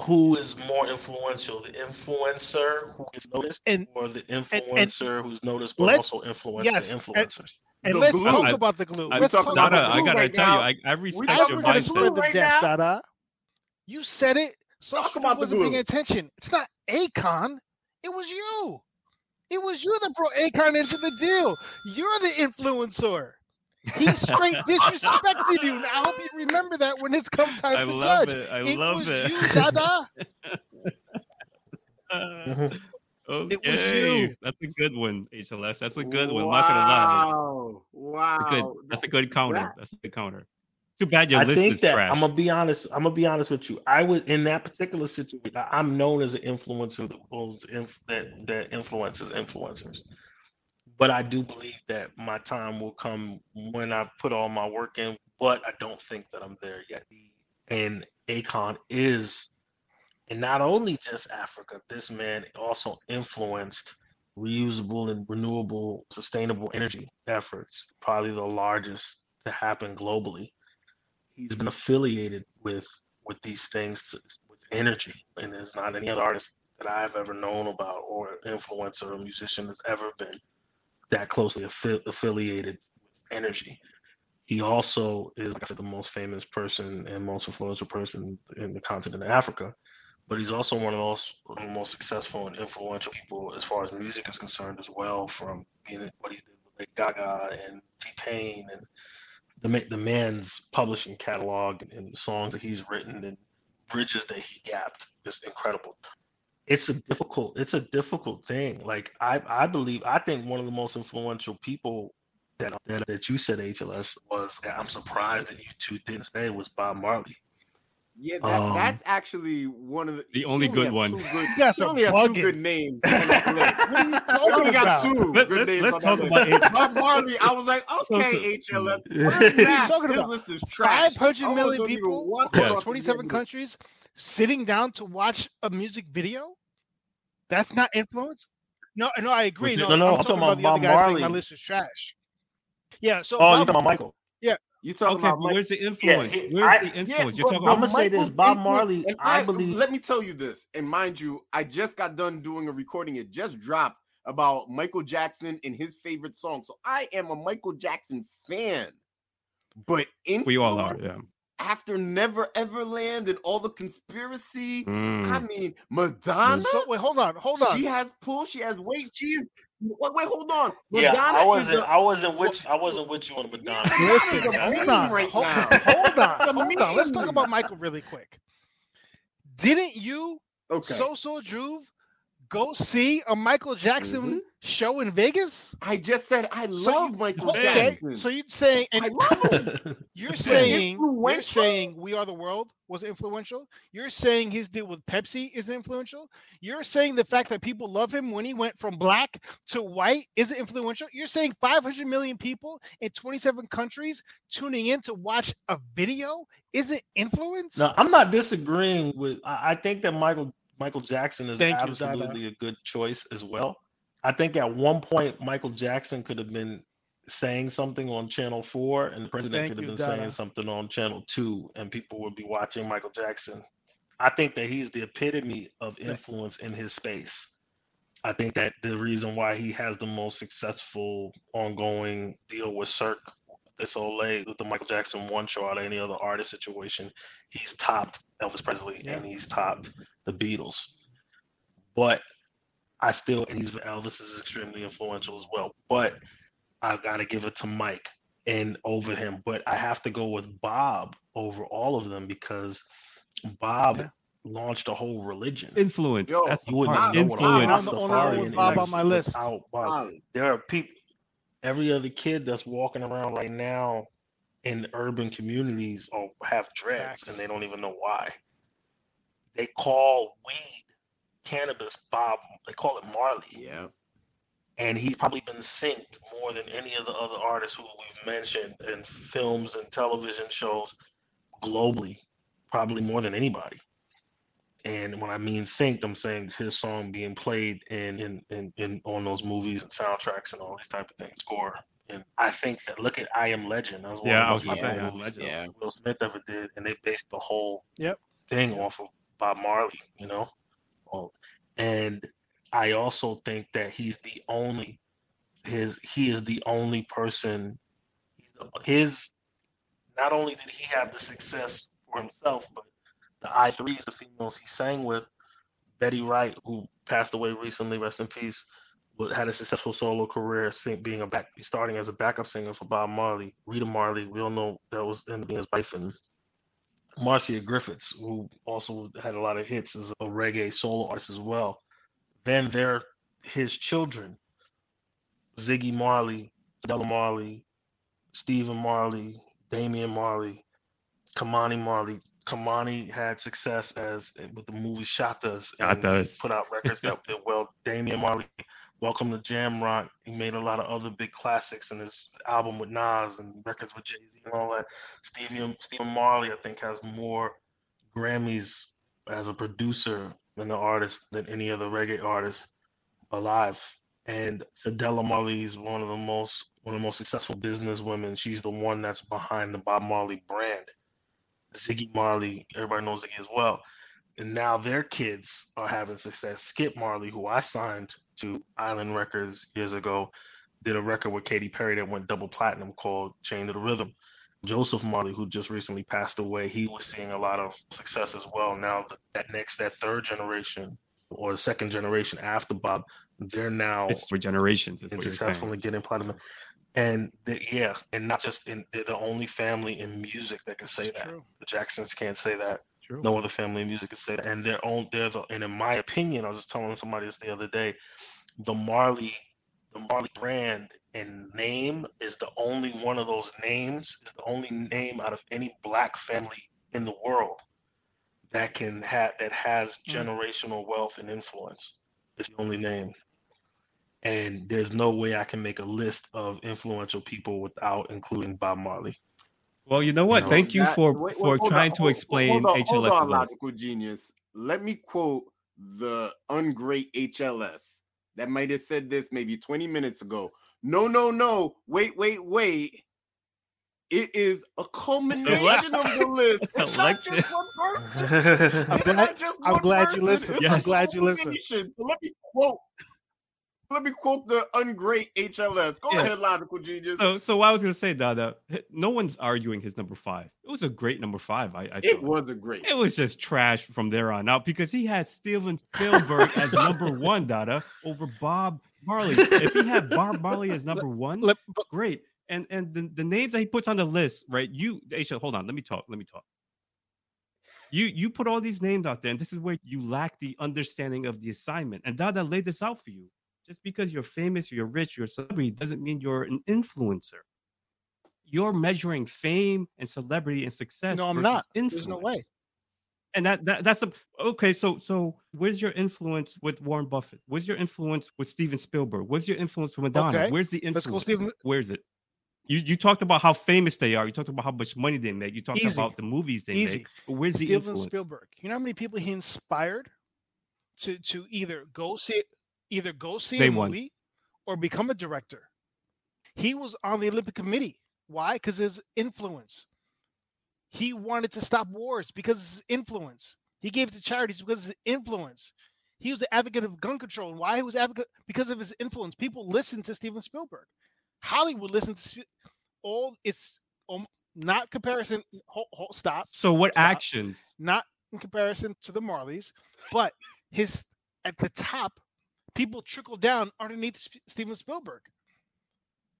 who is more influential, the influencer who is noticed, And- or the and- influencer who's noticed but also influence yes, the influencers. And The let's glue. talk I- about the glue. I, let's talk talk about Dada, about the I gotta right tell now. you, I, I We respect How talk your we're gonna mindset. the Right depth, now? Dada. You said it. So Talk about the wasn't paying glue. attention. It's not Akon. It was you. It was you that brought Akon into the deal. You're the influencer. He straight disrespected you. Now, I hope you remember that when it's come time I to love judge. it. I it love was it. you, Dada. okay, you. that's a good one, HLS. That's a good one. I'm not gonna lie. Wow. Wow. That's a good. That's a good counter. That- That's a good counter. Too bad your I list think is that trash. I'm gonna be honest. I'm gonna be honest with you. I was in that particular situation. I- I'm known as an influencer that that that influences influencers. But I do believe that my time will come when I've put all my work in. But I don't think that I'm there yet. And Akon is, and not only just Africa. This man also influenced reusable and renewable, sustainable energy efforts. Probably the largest to happen globally he's been affiliated with with these things with energy and there's not any other artist that i've ever known about or influencer or musician has ever been that closely affi- affiliated with energy he also is like i said the most famous person and most influential person in the continent of africa but he's also one of one of the most successful and influential people as far as music is concerned as well from being what he did with Lady gaga and t-pain and the the man's publishing catalog and the songs that he's written and bridges that he gapped is incredible. It's a difficult it's a difficult thing. Like I I believe I think one of the most influential people that that, that you said HLS was I'm surprised that you two didn't say was Bob Marley. Yeah, that, Um, that's actually one of the, The only good has one. two good- That's he a only has two good names. on that list. What are you He talking only got two Let- good let's- names. let's on talk that about list. it. Bob Marley. I was like, okay, HLS. What are you that, talking his about? list is trash. 500 I million don't even people across across the 27 countries sitting down to watch a music video? That's not influence? No, no, I agree. No, No, no, I'm I'm talking talking about the about other guy saying my list is trash. Yeah, so Oh, Bob- you're talking about Michael. You talking Okay, about Mike? where's the influence? he- where's I- the Yeah, influence? You're but- talking but I'm gonna say this, Bob Marley, and I believe- Let me tell you this, and mind you, I just got done doing a recording. It just dropped about Michael Jackson and his favorite song. So I am a Michael Jackson fan. But in we all are. influence, Yeah. After Never Everland and all the conspiracy, I Mm. mean Madonna. so wait, hold on, hold on. She has pull. She has weight. She is. Wait, wait, hold on. Madonna Yeah, I wasn't the- I wasn't with I wasn't with you on Madonna. Yeah. Listen, a hold meme on, right hold, now. hold on, hold on. Let's talk about Michael really quick. Didn't you, Okay. So So Druve, go see a Michael Jackson Mhm. show in Vegas? I just said I So love you- Michael Okay, Jackson. so you're saying, and I love him. You're saying you're saying We Are the World was influential. You're saying his deal with Pepsi is influential. You're saying the fact that people love him when he went from black to white is influential. You're saying 500 million people in 27 countries tuning in to watch a video is it influence. No, I'm not disagreeing with. I, I think that Michael Michael Jackson is Thank you, absolutely a good choice as well. I think at one point Michael Jackson could have been saying something on Channel Four, and the president Thank could have you, been Dada. saying something on Channel Two, and people would be watching Michael Jackson. I think that he's the epitome of influence in his space. I think that the reason why he has the most successful ongoing deal with Cirque du Soleil with the Michael Jackson one show out of any other artist situation, he's topped Elvis Presley Yeah. and he's topped the Beatles. But I still, and he's Elvis is extremely influential as well. But I've got to give it to Mike and over him. But I have to go with Bob over all of them because Bob Yeah. launched a whole religion. Influence. Yo, That's the You wouldn't part. know what a I'm Influence. the only one Bob on my list. without Bob. Solid. There are people, every other kid that's walking around right now in urban communities or have dreads Facts. and they don't even know why. They call weed, cannabis, Bob. They call it Marley, Yeah. and he's probably been synced more than any of the other artists who we've mentioned in films and television shows globally, probably more than anybody. And when I mean synced, I'm saying his song being played in in, in, in on those movies and soundtracks and all these type of things. Score. And I think that look at I Am Legend. That was one Yeah, of I was most about to say, popular I Legend. that Will Smith ever did, and they based the whole Yep. thing off of Bob Marley. You know, oh, and I also think that he's the only his he is the only person his not only did he have the success for himself, but the I-Threes, the females he sang with, Betty Wright, who passed away recently, rest in peace, had a successful solo career, being a back, starting as a backup singer for Bob Marley. Rita Marley, we all know that was in his wife, and Marcia Griffiths, who also had a lot of hits as a reggae solo artist as well. Then there, his children, Ziggy Marley, Della Marley, Stephen Marley, Damian Marley, Ky-Mani Marley. Ky-Mani had success as with the movie Shottas and Shottas. put out records that did well. Damian Marley, Welcome to Jamrock. He made a lot of other big classics in his album with Nas and records with Jay Z and all that. Stevie Stephen Marley, I think, has more Grammys as a producer and an artist than any other reggae artist alive. And Cedella Marley is one of the most one of the most successful business women. She's the one that's behind the Bob Marley brand. Ziggy Marley, everybody knows Ziggy as well. And now their kids are having success. Skip Marley, who I signed to Island Records years ago, did a record with Katy Perry that went double platinum called Chain to the Rhythm. Joseph Marley, who just recently passed away, he was seeing a lot of success as well. Now that next, that third generation or the second generation after Bob, they're now It's for generations. Is and what you're successful in getting platinum. And yeah, and not just in they're the only family in music that can say that. True. The Jacksons can't say that. True. No other family in music can say that. And they're own they're the and in my opinion, I was just telling somebody this the other day, the Marley the Marley brand and name is the only one of those names, is the only name out of any black family in the world that can have that has Mm. generational wealth and influence. It's the only name. And there's no way I can make a list of influential people without including Bob Marley. Well, you know what? No, Thank you That- for wait, wait, for hold trying on, to hold- explain hold on, HLS Hold on, logical genius. Let me quote the ungreat HLS that might have said this maybe 20 minutes ago. No, no, no. Wait, wait, wait. It is a culmination of the list. It's not just one person. I'm glad- not just I'm one glad you person. listened. It's Yes. a I'm glad you listened. So Let me quote. Let me quote the ungreat HLS. Go Yeah. ahead, logical genius. So, so what I was gonna say, Dada, no one's arguing his number five. It was a great number five. I, I it thought. was a great. It was just trash from there on out because he had Steven Spielberg as number one, Dada, over Bob Marley. If he had Bob Marley as number one, Let- but- great. And and the, the names that he puts on the list, right? You, Aisha, hold on. Let me talk. Let me talk. You you put all these names out there, and this is where you lack the understanding of the assignment. And Dada laid this out for you. Just because you're famous, you're rich, you're a celebrity, doesn't mean you're an influencer. You're measuring fame and celebrity and success. No, I'm not. Influence. There's no way. And that, that that's a okay. So so where's your influence with Warren Buffett? Where's your influence with Steven Spielberg? Where's your influence with Madonna? Okay, Where's the influence? Let's go, Stephen. Where's it? You you talked about how famous they are. You talked about how much money they make. You talked Easy. about the movies they Easy. make. But where's the influence? Steven? Spielberg. You know how many people he inspired to to either go see either go see They a won. movie or become a director. He was on the Olympic Committee. Why? Because his influence. He wanted to stop wars because of his influence. He gave to charities because of his influence. He was an advocate of gun control. And why he was advocate because of his influence. People listened to Steven Spielberg. Hollywood listened to Sp- all it's um, not comparison. Hold, hold, stop So what Stop. actions? not in comparison to the Marleys, but his at the top, people trickle down underneath Sp- Steven Spielberg.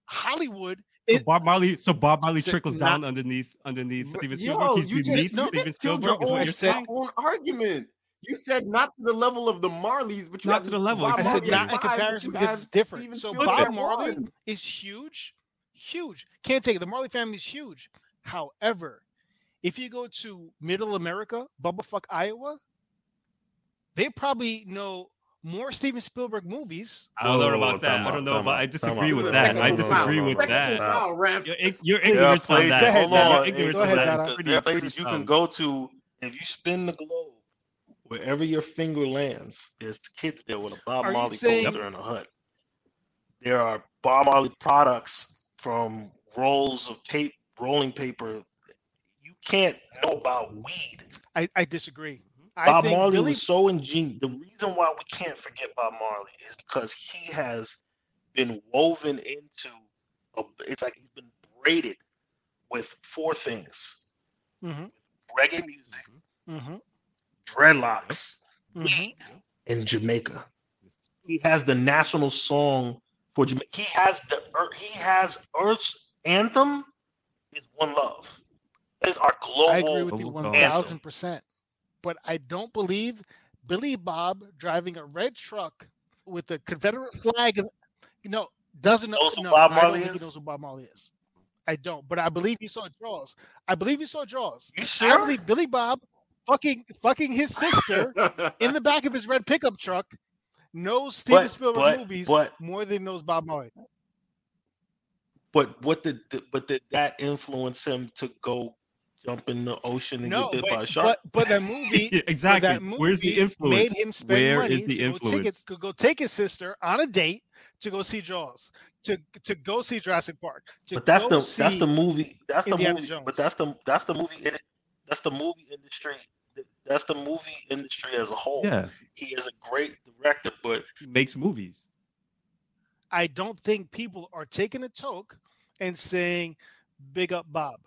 Hollywood, So Bob Marley. So Bob Marley trickles not- down underneath underneath But Steven yo, Spielberg. He's you just- beneath no, Steven killed Spielberg. Your own, you're said- own argument. You said not to the level of the Marleys, but you Not have to the level, Bob I said exactly. not in Marley at five, but comparison because it's different. Steven So Spielberg Bob Marley one. is huge, huge. Can't take it. The Marley family is huge. However, if you go to Middle America, Bumblefuck, Iowa, they probably know more Steven Spielberg movies. I don't know about oh, that. I don't know time about. out, I disagree with that. I disagree with that. foul, ref. You're, ig- you're ignorant are on that. Go ahead, hold on, You're ignorant Go on that. Dada. It's because pretty- there are places you can go to if you spin the globe, wherever your finger lands, there's kids there with a Bob Are you Marley saying- poster in a hut. There are Bob Marley products from rolls of tape, rolling paper. You can't know about weed. I, I disagree. I Bob think Marley Billy was so ingenious. The reason why we can't forget Bob Marley is because he has been woven into. A, it's like he's been braided with four things: mm-hmm. reggae music, mm-hmm. dreadlocks, mhm. and Jamaica. He has the national song for Jamaica. He has the he has Earth's anthem is One Love. That is our global. I agree with you one thousand percent. But I don't believe Billy Bob driving a red truck with a Confederate flag. You know, doesn't know. Who no, Bob I don't Marley think he is? knows who Bob Marley is. I don't, but I believe you saw Jaws. I believe you saw Jaws. You sure? I believe Billy Bob fucking fucking his sister in the back of his red pickup truck knows Steven But- Spielberg but- movies but- more than knows Bob Marley. But what did but did that influence him to go jump in the ocean and No, get bit by a but, shark? but but that movie, Yeah, exactly. that movie Where's the influence? made him spend Where money is the to go, influence? tickets, to go take his sister on a date to go see Jaws, to to go see Jurassic Park. But that's the that's the movie. That's the movie. Jones. But that's the that's the movie. in- That's the movie industry. That's the movie industry as a whole. Yeah, He is a great director, but he makes movies. I don't think people are taking a toke and saying, "Big up Bob."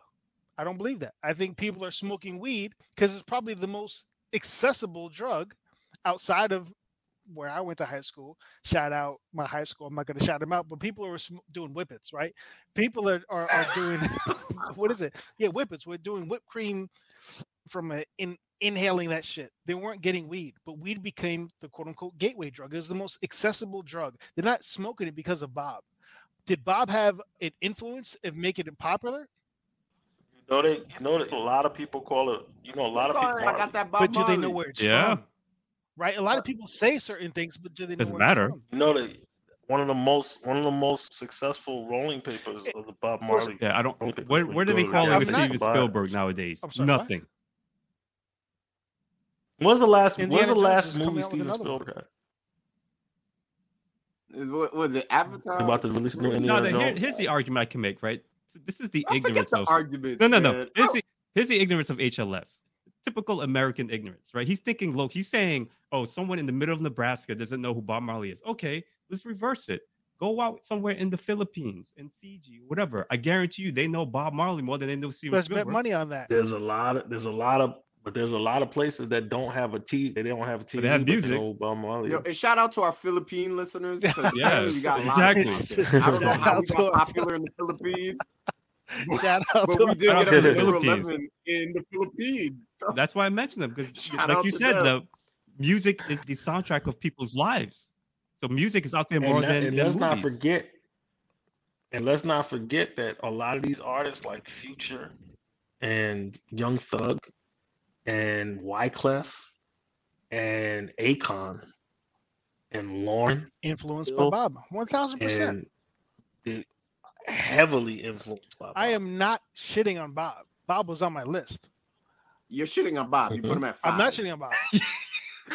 I don't believe that. I think people are smoking weed because it's probably the most accessible drug outside of where I went to high school. Shout out my high school. I'm not going to shout them out, but people are sm- doing whippets, right? People are are, are doing what is it? Yeah, whippets. We're doing whipped cream from a, in inhaling that shit. They weren't getting weed, but weed became the quote unquote gateway drug. It was the most accessible drug. They're not smoking it because of Bob. Did Bob have an influence of making it popular? You know that you know that a lot of people call it. You know, a lot of people. it, I got that Bob but do they know where it's Yeah. from? Right? A lot of people say certain things, but do they know Doesn't where matter. it's from? You know that one of the most one of the most successful rolling papers of the Bob Marley. Yeah, I don't. Okay, What, we what are they call to- calling I'm a not- Steven Spielberg nowadays? I'm sorry, what? Nothing. When's the last? Indiana when's the last is movie Steven. Spielberg had? Is what was it? Avatar? About to release a new No, Indiana the, here, Jones. here's the argument I can make. Right. This is the I forget ignorance the of argument. no, no, no. man. Here's the, here's the ignorance of HLS. Typical American ignorance, right? He's thinking low. He's saying, "Oh, someone in the middle of Nebraska doesn't know who Bob Marley is." Okay, let's reverse it. Go out somewhere in the Philippines, in Fiji, whatever. I guarantee you, they know Bob Marley more than they know Steven Let's bet money on that. There's a lot of there's a lot of but there's a lot of places that don't have a T. They don't have a TV. they have but they music. Bob Marley. Yo, and shout out to our Philippine listeners. yeah, apparently got of exactly. I don't know how we got popular in the Philippines, Shout out but to we did get to the Philippines. in the Philippines. So, That's why I mentioned them because, like you said, them. the music is the soundtrack of people's lives. So music is out there more and, that- than, and than let's not forget and let's not forget that a lot of these artists like Future and Young Thug and Wyclef and Akon and Lauryn influenced by Bob. One thousand percent. And they heavily influenced by Bob. I am not shitting on Bob. Bob was on my list. you're shitting on Bob. You put him at five. I'm not shitting on Bob.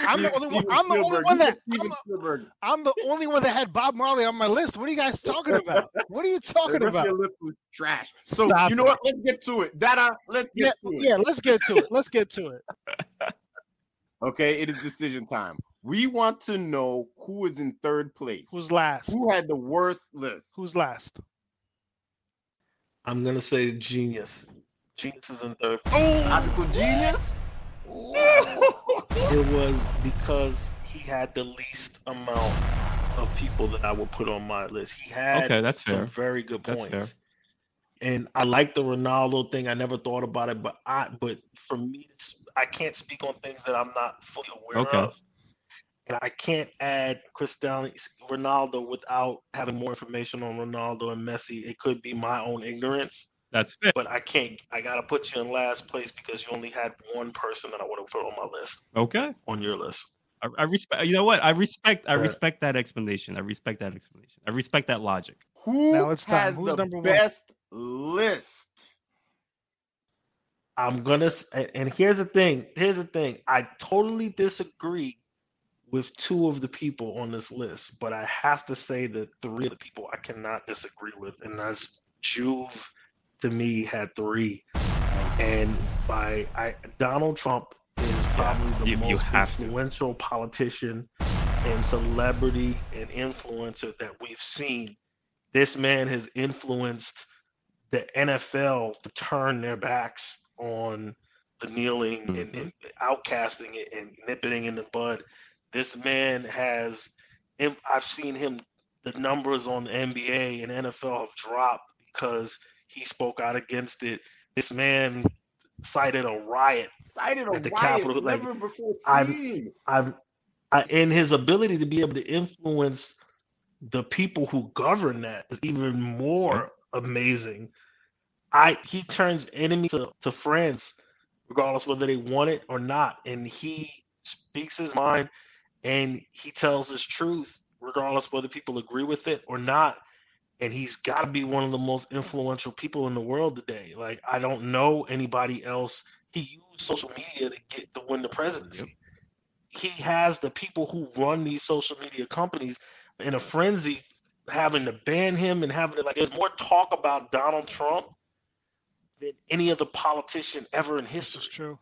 I'm the only one. I'm the only one that. I'm the, I'm the only one that had Bob Marley on my list. What are you guys talking about? What are you talking The rest of about? your list was trash. So Stop you know it. what? Let's get to it. Dada, uh, let's Yeah, get to it. yeah. Let's get to it. Let's get to it. Okay, it is decision time. We want to know who is in third place. Who's last? who had the worst list? Who's last? I'm gonna say Genius. Genius is in third. Logical genius? It was because he had the least amount of people that I would put on my list. He had Okay, that's some fair. very good That's points. fair. And I like the Ronaldo thing. I never thought about it, but I but for me, I can't speak on things that I'm not fully aware Okay. of. And I can't add Cristiano Ronaldo without having more information on Ronaldo and Messi. It could be my own ignorance, That's fair. but I can't. I gotta put you in last place because you only had one person that I want to put on my list Okay. on your list. I, I respect. You know what? I respect. I Yeah. respect that explanation. I respect that explanation. I respect that logic. Who Now it's time. has Who's the number one? best list? I'm gonna and and here's the thing. Here's the thing. I totally disagree with two of the people on this list, but I have to say that three of the people I cannot disagree with, and that's Juve. To me, had three, and by I Donald Trump is probably the you- you most to. influential politician and celebrity and influencer that we've seen. This man has influenced the NFL to turn their backs on the kneeling and, Mhm. and outcasting it and nipping it in the bud. This man has, I've seen him, the numbers on the NBA and NFL have dropped because he spoke out against it. This man cited a riot. Cited a At the riot Capitol, like, never before seen. I've, I, and his ability to be able to influence the people who govern that is even more amazing. I he turns enemies to, to friends, regardless whether they want it or not. And he speaks his mind and he tells his truth, regardless whether people agree with it or not. And he's got to be one of the most influential people in the world today. Like I don't know anybody else. He used social media to get to win the presidency. He has the people who run these social media companies in a frenzy, having to ban him and having to like. There's more talk about Donald Trump than any other politician ever in This history. is true.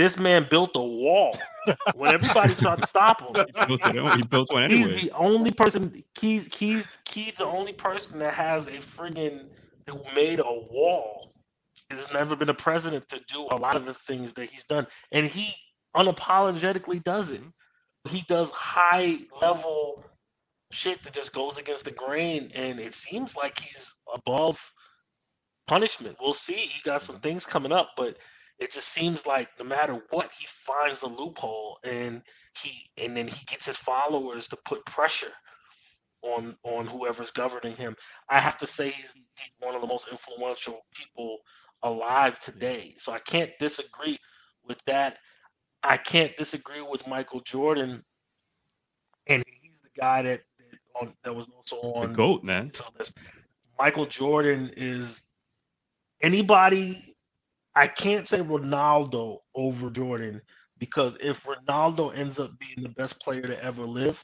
This man built a wall when everybody tried to stop him. He built, it, he built one He's the only person. He's he's he's the only person that has a friggin' who made a wall. There's never been a president to do a lot of the things that he's done, and he unapologetically does it. He does high level shit that just goes against the grain, and it seems like he's above punishment. We'll see. He got some things coming up, but it just seems like no matter what, he finds the loophole, and he and then he gets his followers to put pressure on on whoever's governing him. I have to say he's, one of the most influential people alive today. So I can't disagree with that. I can't disagree with Michael Jordan, and he's the guy that that, on, that was also on The goat, man. Michael Jordan is anybody. I can't say Ronaldo over Jordan because if Ronaldo ends up being the best player to ever live,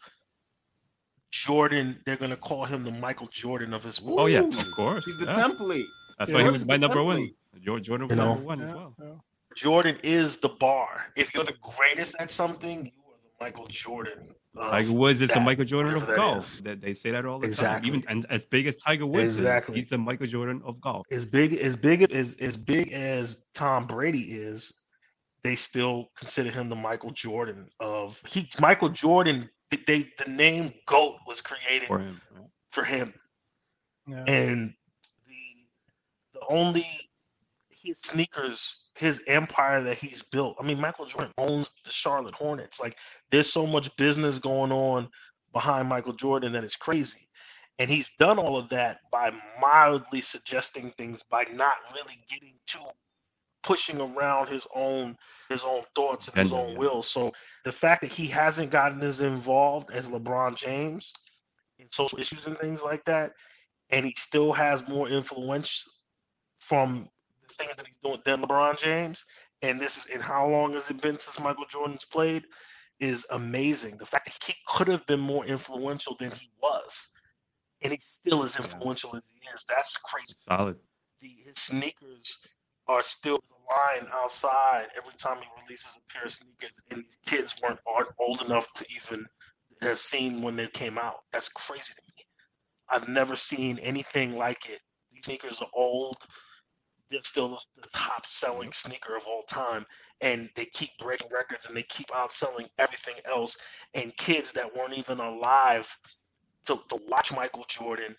Jordan, they're gonna call him the Michael Jordan of his sport. Oh yeah, of course. He's the yeah. template. That's Yeah, why he was my number one. template? Jordan Jordan was You know? number one as well. yeah. Jordan is the bar. If you're the greatest at something, you are the Michael Jordan. of Tiger Woods is the Michael Jordan of that golf. is. That they say that all the Exactly. time. Even and as big as Tiger Woods Exactly. is, he's the Michael Jordan of golf. as big as big as as big as Tom Brady is, they still consider him the Michael Jordan of he Michael Jordan they the name GOAT was created for him. right? for him. Yeah. And the the only his sneakers, his empire that he's built. I mean, Michael Jordan owns the Charlotte Hornets. Like there's so much business going on behind Michael Jordan that is crazy. And he's done all of that by mildly suggesting things, by not really getting too pushing around his own his own thoughts and his own yeah. will. So the fact that he hasn't gotten as involved as LeBron James in social issues and things like that, and he still has more influence from the things that he's doing than LeBron James. And this is and how long has it been since Michael Jordan's played is amazing. The fact that he could have been more influential than he was, and he still is Yeah. influential as he is. That's crazy. Solid. The, his sneakers are still the line outside every time he releases a pair of sneakers, and these kids weren't aren't old enough to even have seen when they came out. That's crazy to me. I've never seen anything like it. These sneakers are old. They're still the top selling sneaker of all time. And they keep breaking records and they keep outselling everything else. And kids that weren't even alive to, to watch Michael Jordan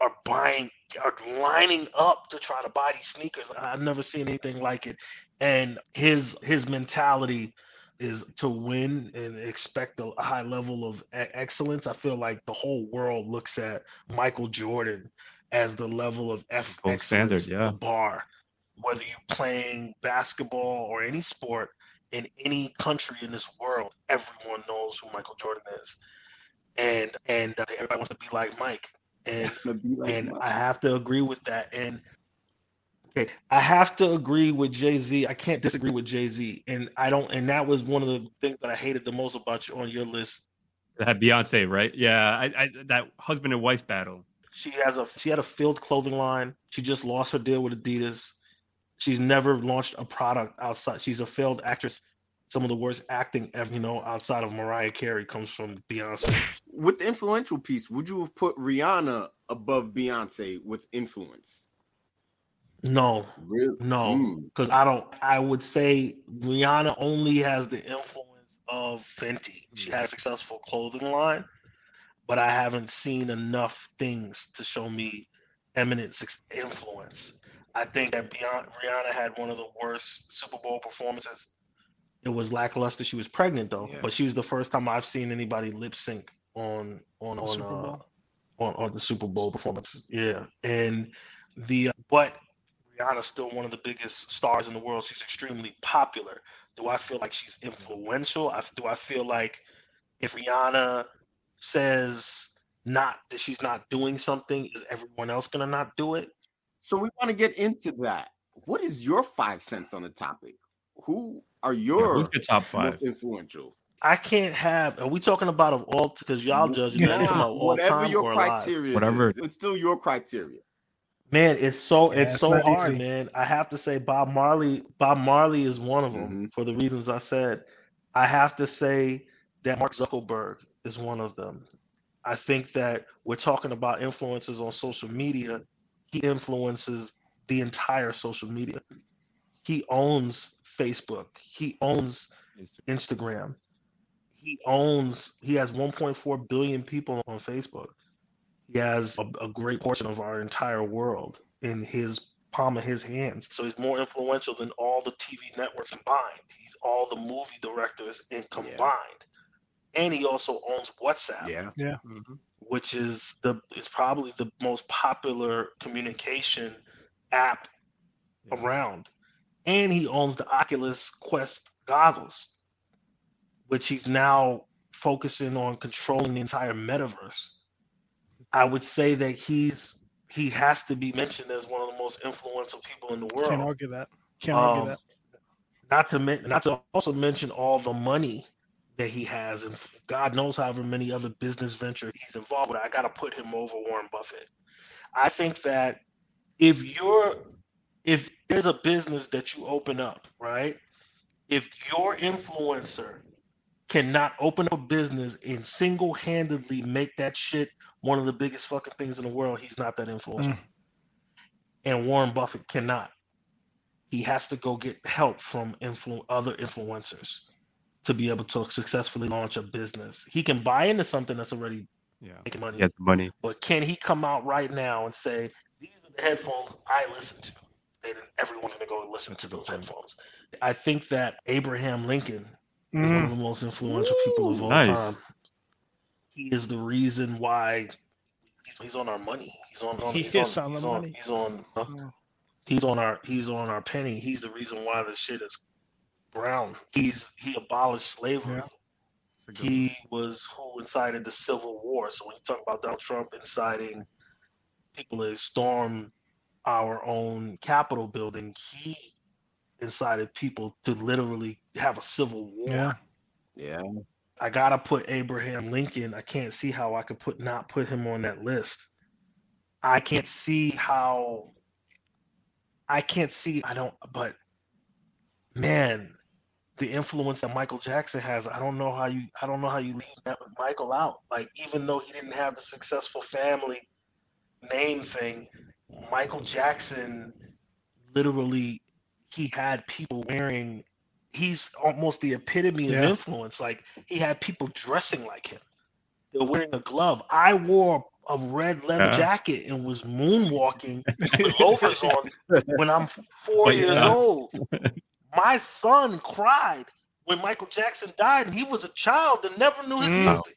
are buying, are lining up to try to buy these sneakers. I've never seen anything like it. And his his mentality is to win and expect a high level of excellence. I feel like the whole world looks at Michael Jordan as the level of F excellence, standard, yeah. the bar. Whether you're playing basketball or any sport in any country in this world, everyone knows who Michael Jordan is, and and uh, everybody wants to be like Mike. And like and Mike. I have to agree with that. And okay, I have to agree with Jay Z. I can't disagree with Jay Z. And I don't. And that was one of the things that I hated the most about you on your list. That Beyonce, right? Yeah, I, I that husband and wife battle. She has a she had a field clothing line. She just lost her deal with Adidas. She's never launched a product outside. She's a failed actress. Some of the worst acting ever, you know, outside of Mariah Carey comes from Beyonce. With the influential piece, would you have put Rihanna above Beyonce with influence? No, Really? No, Mm. because I don't. I would say Rihanna only has the influence of Fenty. She has a successful clothing line, but I haven't seen enough things to show me eminent influence. I think that Beyond, Rihanna had one of the worst Super Bowl performances. It was lackluster. She was pregnant though, Yeah. but she was the first time I've seen anybody lip sync on on The on Super uh, on on the Super Bowl performances. Yeah, and the but Rihanna's still one of the biggest stars in the world. She's extremely popular. Do I feel like she's influential? I, do I feel like if Rihanna says not that she's not doing something, is everyone else gonna not do it? So we want to get into that. What is your five cents on the topic? Who are Yeah, your who's your top most five? influential? I can't have. Are we talking about of all? Because y'all judging. Yeah. Yeah. Talking about all Whatever time your criteria, Whatever. is, it's still your criteria. Man, it's so Yeah, it's it's so hard, easy. man. I have to say Bob Marley. Bob Marley is one of them Mhm. for the reasons I said. I have to say that Mark Zuckerberg is one of them. I think that we're talking about influences on social media. He influences the entire social media. He owns Facebook. He owns Instagram. He owns. He has 1.4 billion people on Facebook. He has a, a great portion of our entire world in his palm of his hands. So he's more influential than all the TV networks combined. He's all the movie directors in combined. And he also owns WhatsApp, Yeah. Mm-hmm. Which is the is probably the most popular communication app around. And he owns the Oculus Quest goggles, which he's now focusing on controlling the entire metaverse. I would say that he's he has to be mentioned as one of the most influential people in the world. Can't argue that. Can't argue Um, that. Not to men- not to also mention all the money that he has, and God knows however many other business ventures he's involved with. I got to put him over Warren Buffett. I think that if you're if there's a business that you open up, right? If your influencer cannot open up a business and single-handedly make that shit one of the biggest fucking things in the world, he's not that influential. Mm. And Warren Buffett cannot. He has to go get help from influ- other influencers to be able to successfully launch a business. He can buy into something that's already Yeah. making money. He has money. But can he come out right now and say, these are the headphones I listen to? Then everyone's going to go listen to those headphones. I think that Abraham Lincoln is one of Mm. the most influential people of all Nice. time. He is the reason why he's, he's on our money. He's on, on He he's is on, on the he's money. He's on huh? Yeah. he's on our he's on our penny. He's the reason why this shit is brown. He's he abolished slavery. Yeah. That's a He was who incited the Civil War. So when you talk about Donald Trump inciting people to storm our own Capitol building, he incited people to literally have a civil war. Yeah. Yeah. I gotta put Abraham Lincoln. I can't see how I could put not put him on that list. I can't see how. I can't see. I don't. But man, the influence that Michael Jackson has. I don't know how you. I don't know how you leave that Michael out. Like even though he didn't have the successful family name thing, Michael Jackson literally he had people wearing he's almost the epitome of influence. Like he had people dressing like him. They're wearing a glove. I wore a red leather Yeah. jacket and was moonwalking with loafers on when I'm four years yeah. old. My son cried when Michael Jackson died, and he was a child that never knew his Mm. music.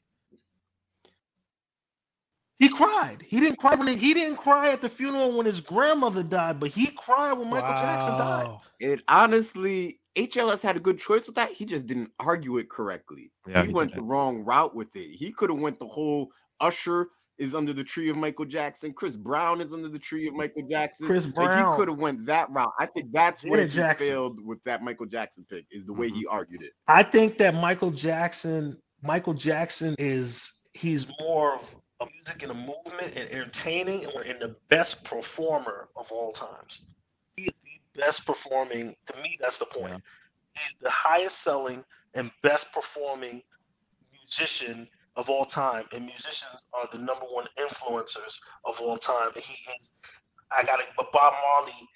He cried. He didn't cry when he, he didn't cry at the funeral when his grandmother died, but he cried when Michael Jackson died. It honestly, HLS had a good choice with that. He just didn't argue it correctly. Yeah, he, he went the wrong route with it. He could have went the whole Usher is under the tree of Michael Jackson. Chris Brown is under the tree of Michael Jackson. Chris Like Brown. he could have went that route. I think that's where he Jackson. failed with that Michael Jackson pick. Is the way mm-hmm. he argued it. I think that Michael Jackson, Michael Jackson is he's more of a music and a movement and entertaining and, and the best performer of all times. He is the best performing. To me, that's the point. He's the highest selling and best performing musician of all time, and musicians are the number one influencers of all time. And he is. I got it, but Bob Marley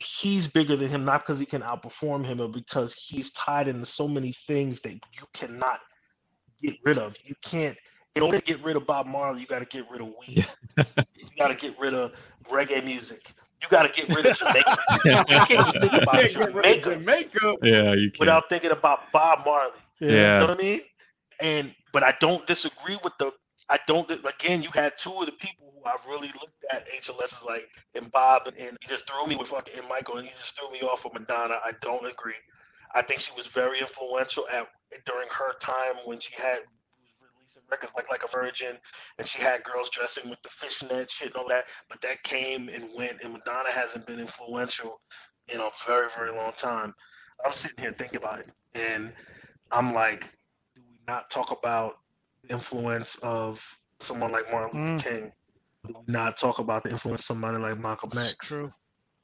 he's bigger than him, not because he can outperform him, but because he's tied into so many things that you cannot get rid of. You can't. In order to get rid of Bob Marley, you got to get rid of weed. you got to get rid of reggae music. You got to get rid of Jamaica. you can't even think about Can't get rid of Jamaica Jamaica. Yeah, you can. without thinking about Bob Marley. yeah. You know what I mean? And but I don't disagree with the I don't again. You had two of the people who I've really looked at HLS is like and Bob and, and he just threw me with fucking and Michael and he just threw me off with Madonna. I don't agree. I think she was very influential at during her time when she had releasing records like like a Virgin and she had girls dressing with the fishnet shit and all that. But that came and went and Madonna hasn't been influential in a very very long time. I'm sitting here thinking about it and I'm like, not talk about the influence of someone like Martin Luther mm. King? Not talk about the influence of somebody like Malcolm This is X? true.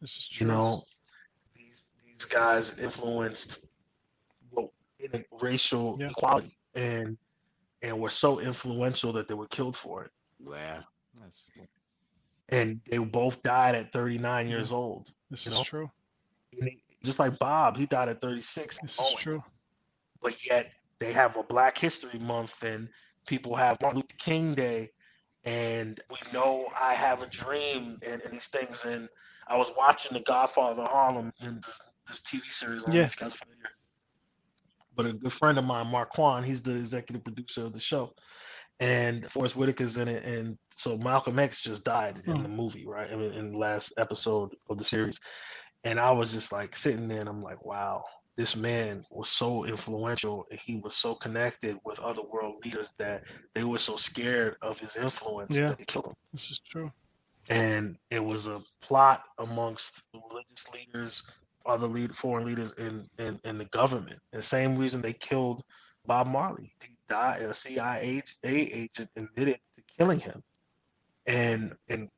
This is true. You know, these these guys influenced well, in racial Yeah. equality and and were so influential that they were killed for it. Yeah. That's And they both died at 39 years old. this is know? true. And they- just like Bob, he died at 36. This is true. but yet they have a Black History Month and people have Martin Luther King Day, and we know I have a dream and, and these things. And I was watching The Godfather of Harlem in this, this TV series. I Yeah. if you guys are. But a good friend of mine, Marquand, he's the executive producer of the show, and Forest Whitaker's in it. And so Malcolm X just died in Hmm. the movie, right? I mean, in the last episode of the series. And I was just like sitting there and I'm like, wow, this man was so influential and he was so connected with other world leaders that they were so scared of his influence Yeah. that they killed him. This is true. And it was a plot amongst religious leaders, other lead foreign leaders in, in, in the government. And the same reason they killed Bob Marley. He died a CIA agent admitted to killing him. And and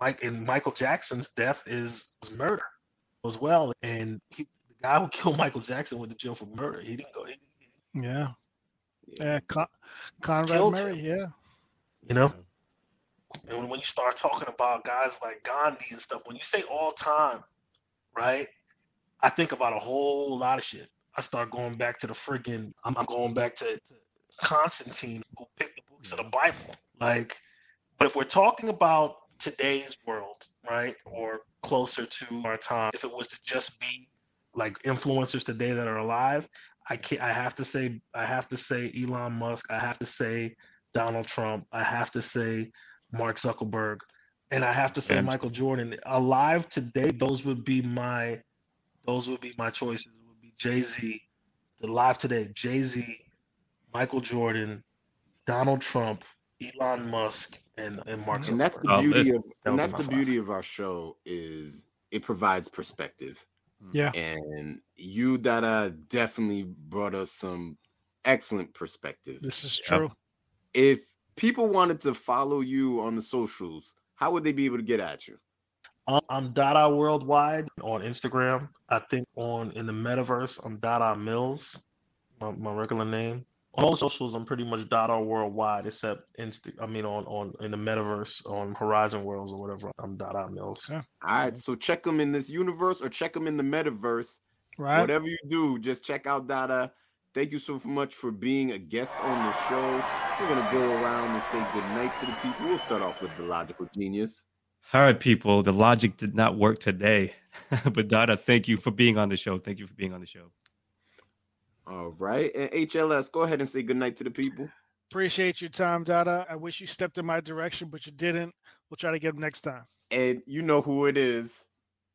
Mike and Michael Jackson's death is, is murder as well. And he, guy who killed Michael Jackson went to jail for murder. He didn't go. He, Yeah. Yeah. Con- Conrad Killed Murray. him. Yeah. you know. And when, when you start talking about guys like Gandhi and stuff, when you say all time, right? I think about a whole lot of shit. I start going back to the friggin' I'm, I'm going back to, to Constantine who picked the books of the Bible. Like, but if we're talking about today's world, right, or closer to our time, if it was to just be like influencers today that are alive, I can't. I have to say, I have to say Elon Musk. I have to say Donald Trump. I have to say Mark Zuckerberg, and I have to say Yeah. Michael Jordan. Alive today, those would be my, those would be my choices. It would be Jay Z, alive today, Jay Z, Michael Jordan, Donald Trump, Elon Musk, and and Mark Zuckerberg. And that's the Oh, beauty this- of that and that's the five. beauty of our show is it provides perspective. Yeah. And you Dada definitely brought us some excellent perspective. This is Yep. true. If people wanted to follow you on the socials, how would they be able to get at you? Um, I'm Dada Worldwide on Instagram. I think on in the metaverse, I'm Dada Mills, my, my regular name. On all socials, I'm pretty much Dada Worldwide, except Insta. I mean, on on in the metaverse, on Horizon Worlds or whatever, um, I'm Dada Mills. Okay. All right, so check them in this universe or check them in the metaverse. Right. Whatever you do, just check out Dada. Thank you so much for being a guest on the show. We're gonna go around and say good night to the people. We'll start off with the logical genius. All right, people. The logic did not work today, but Dada, thank you for being on the show. Thank you for being on the show. All right, and HLS, go ahead and say good night to the people. Appreciate your time, Dada. I wish you stepped in my direction, but you didn't. We'll try to get him next time. And you know who it is.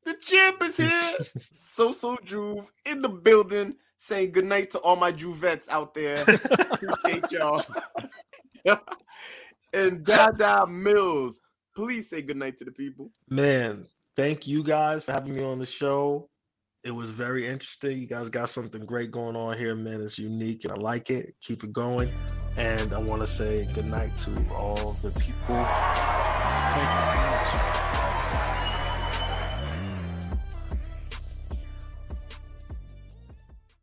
The champ is here. Soso Juv in the building, saying good night to all my Juvettes out there. Appreciate y'all. and Dada Mills, please say good night to the people. Man, thank you guys for having me on the show. It was very interesting. You guys got something great going on here, man. It's unique and I like it. Keep it going. And I want to say good night to all the people. Thank you so much.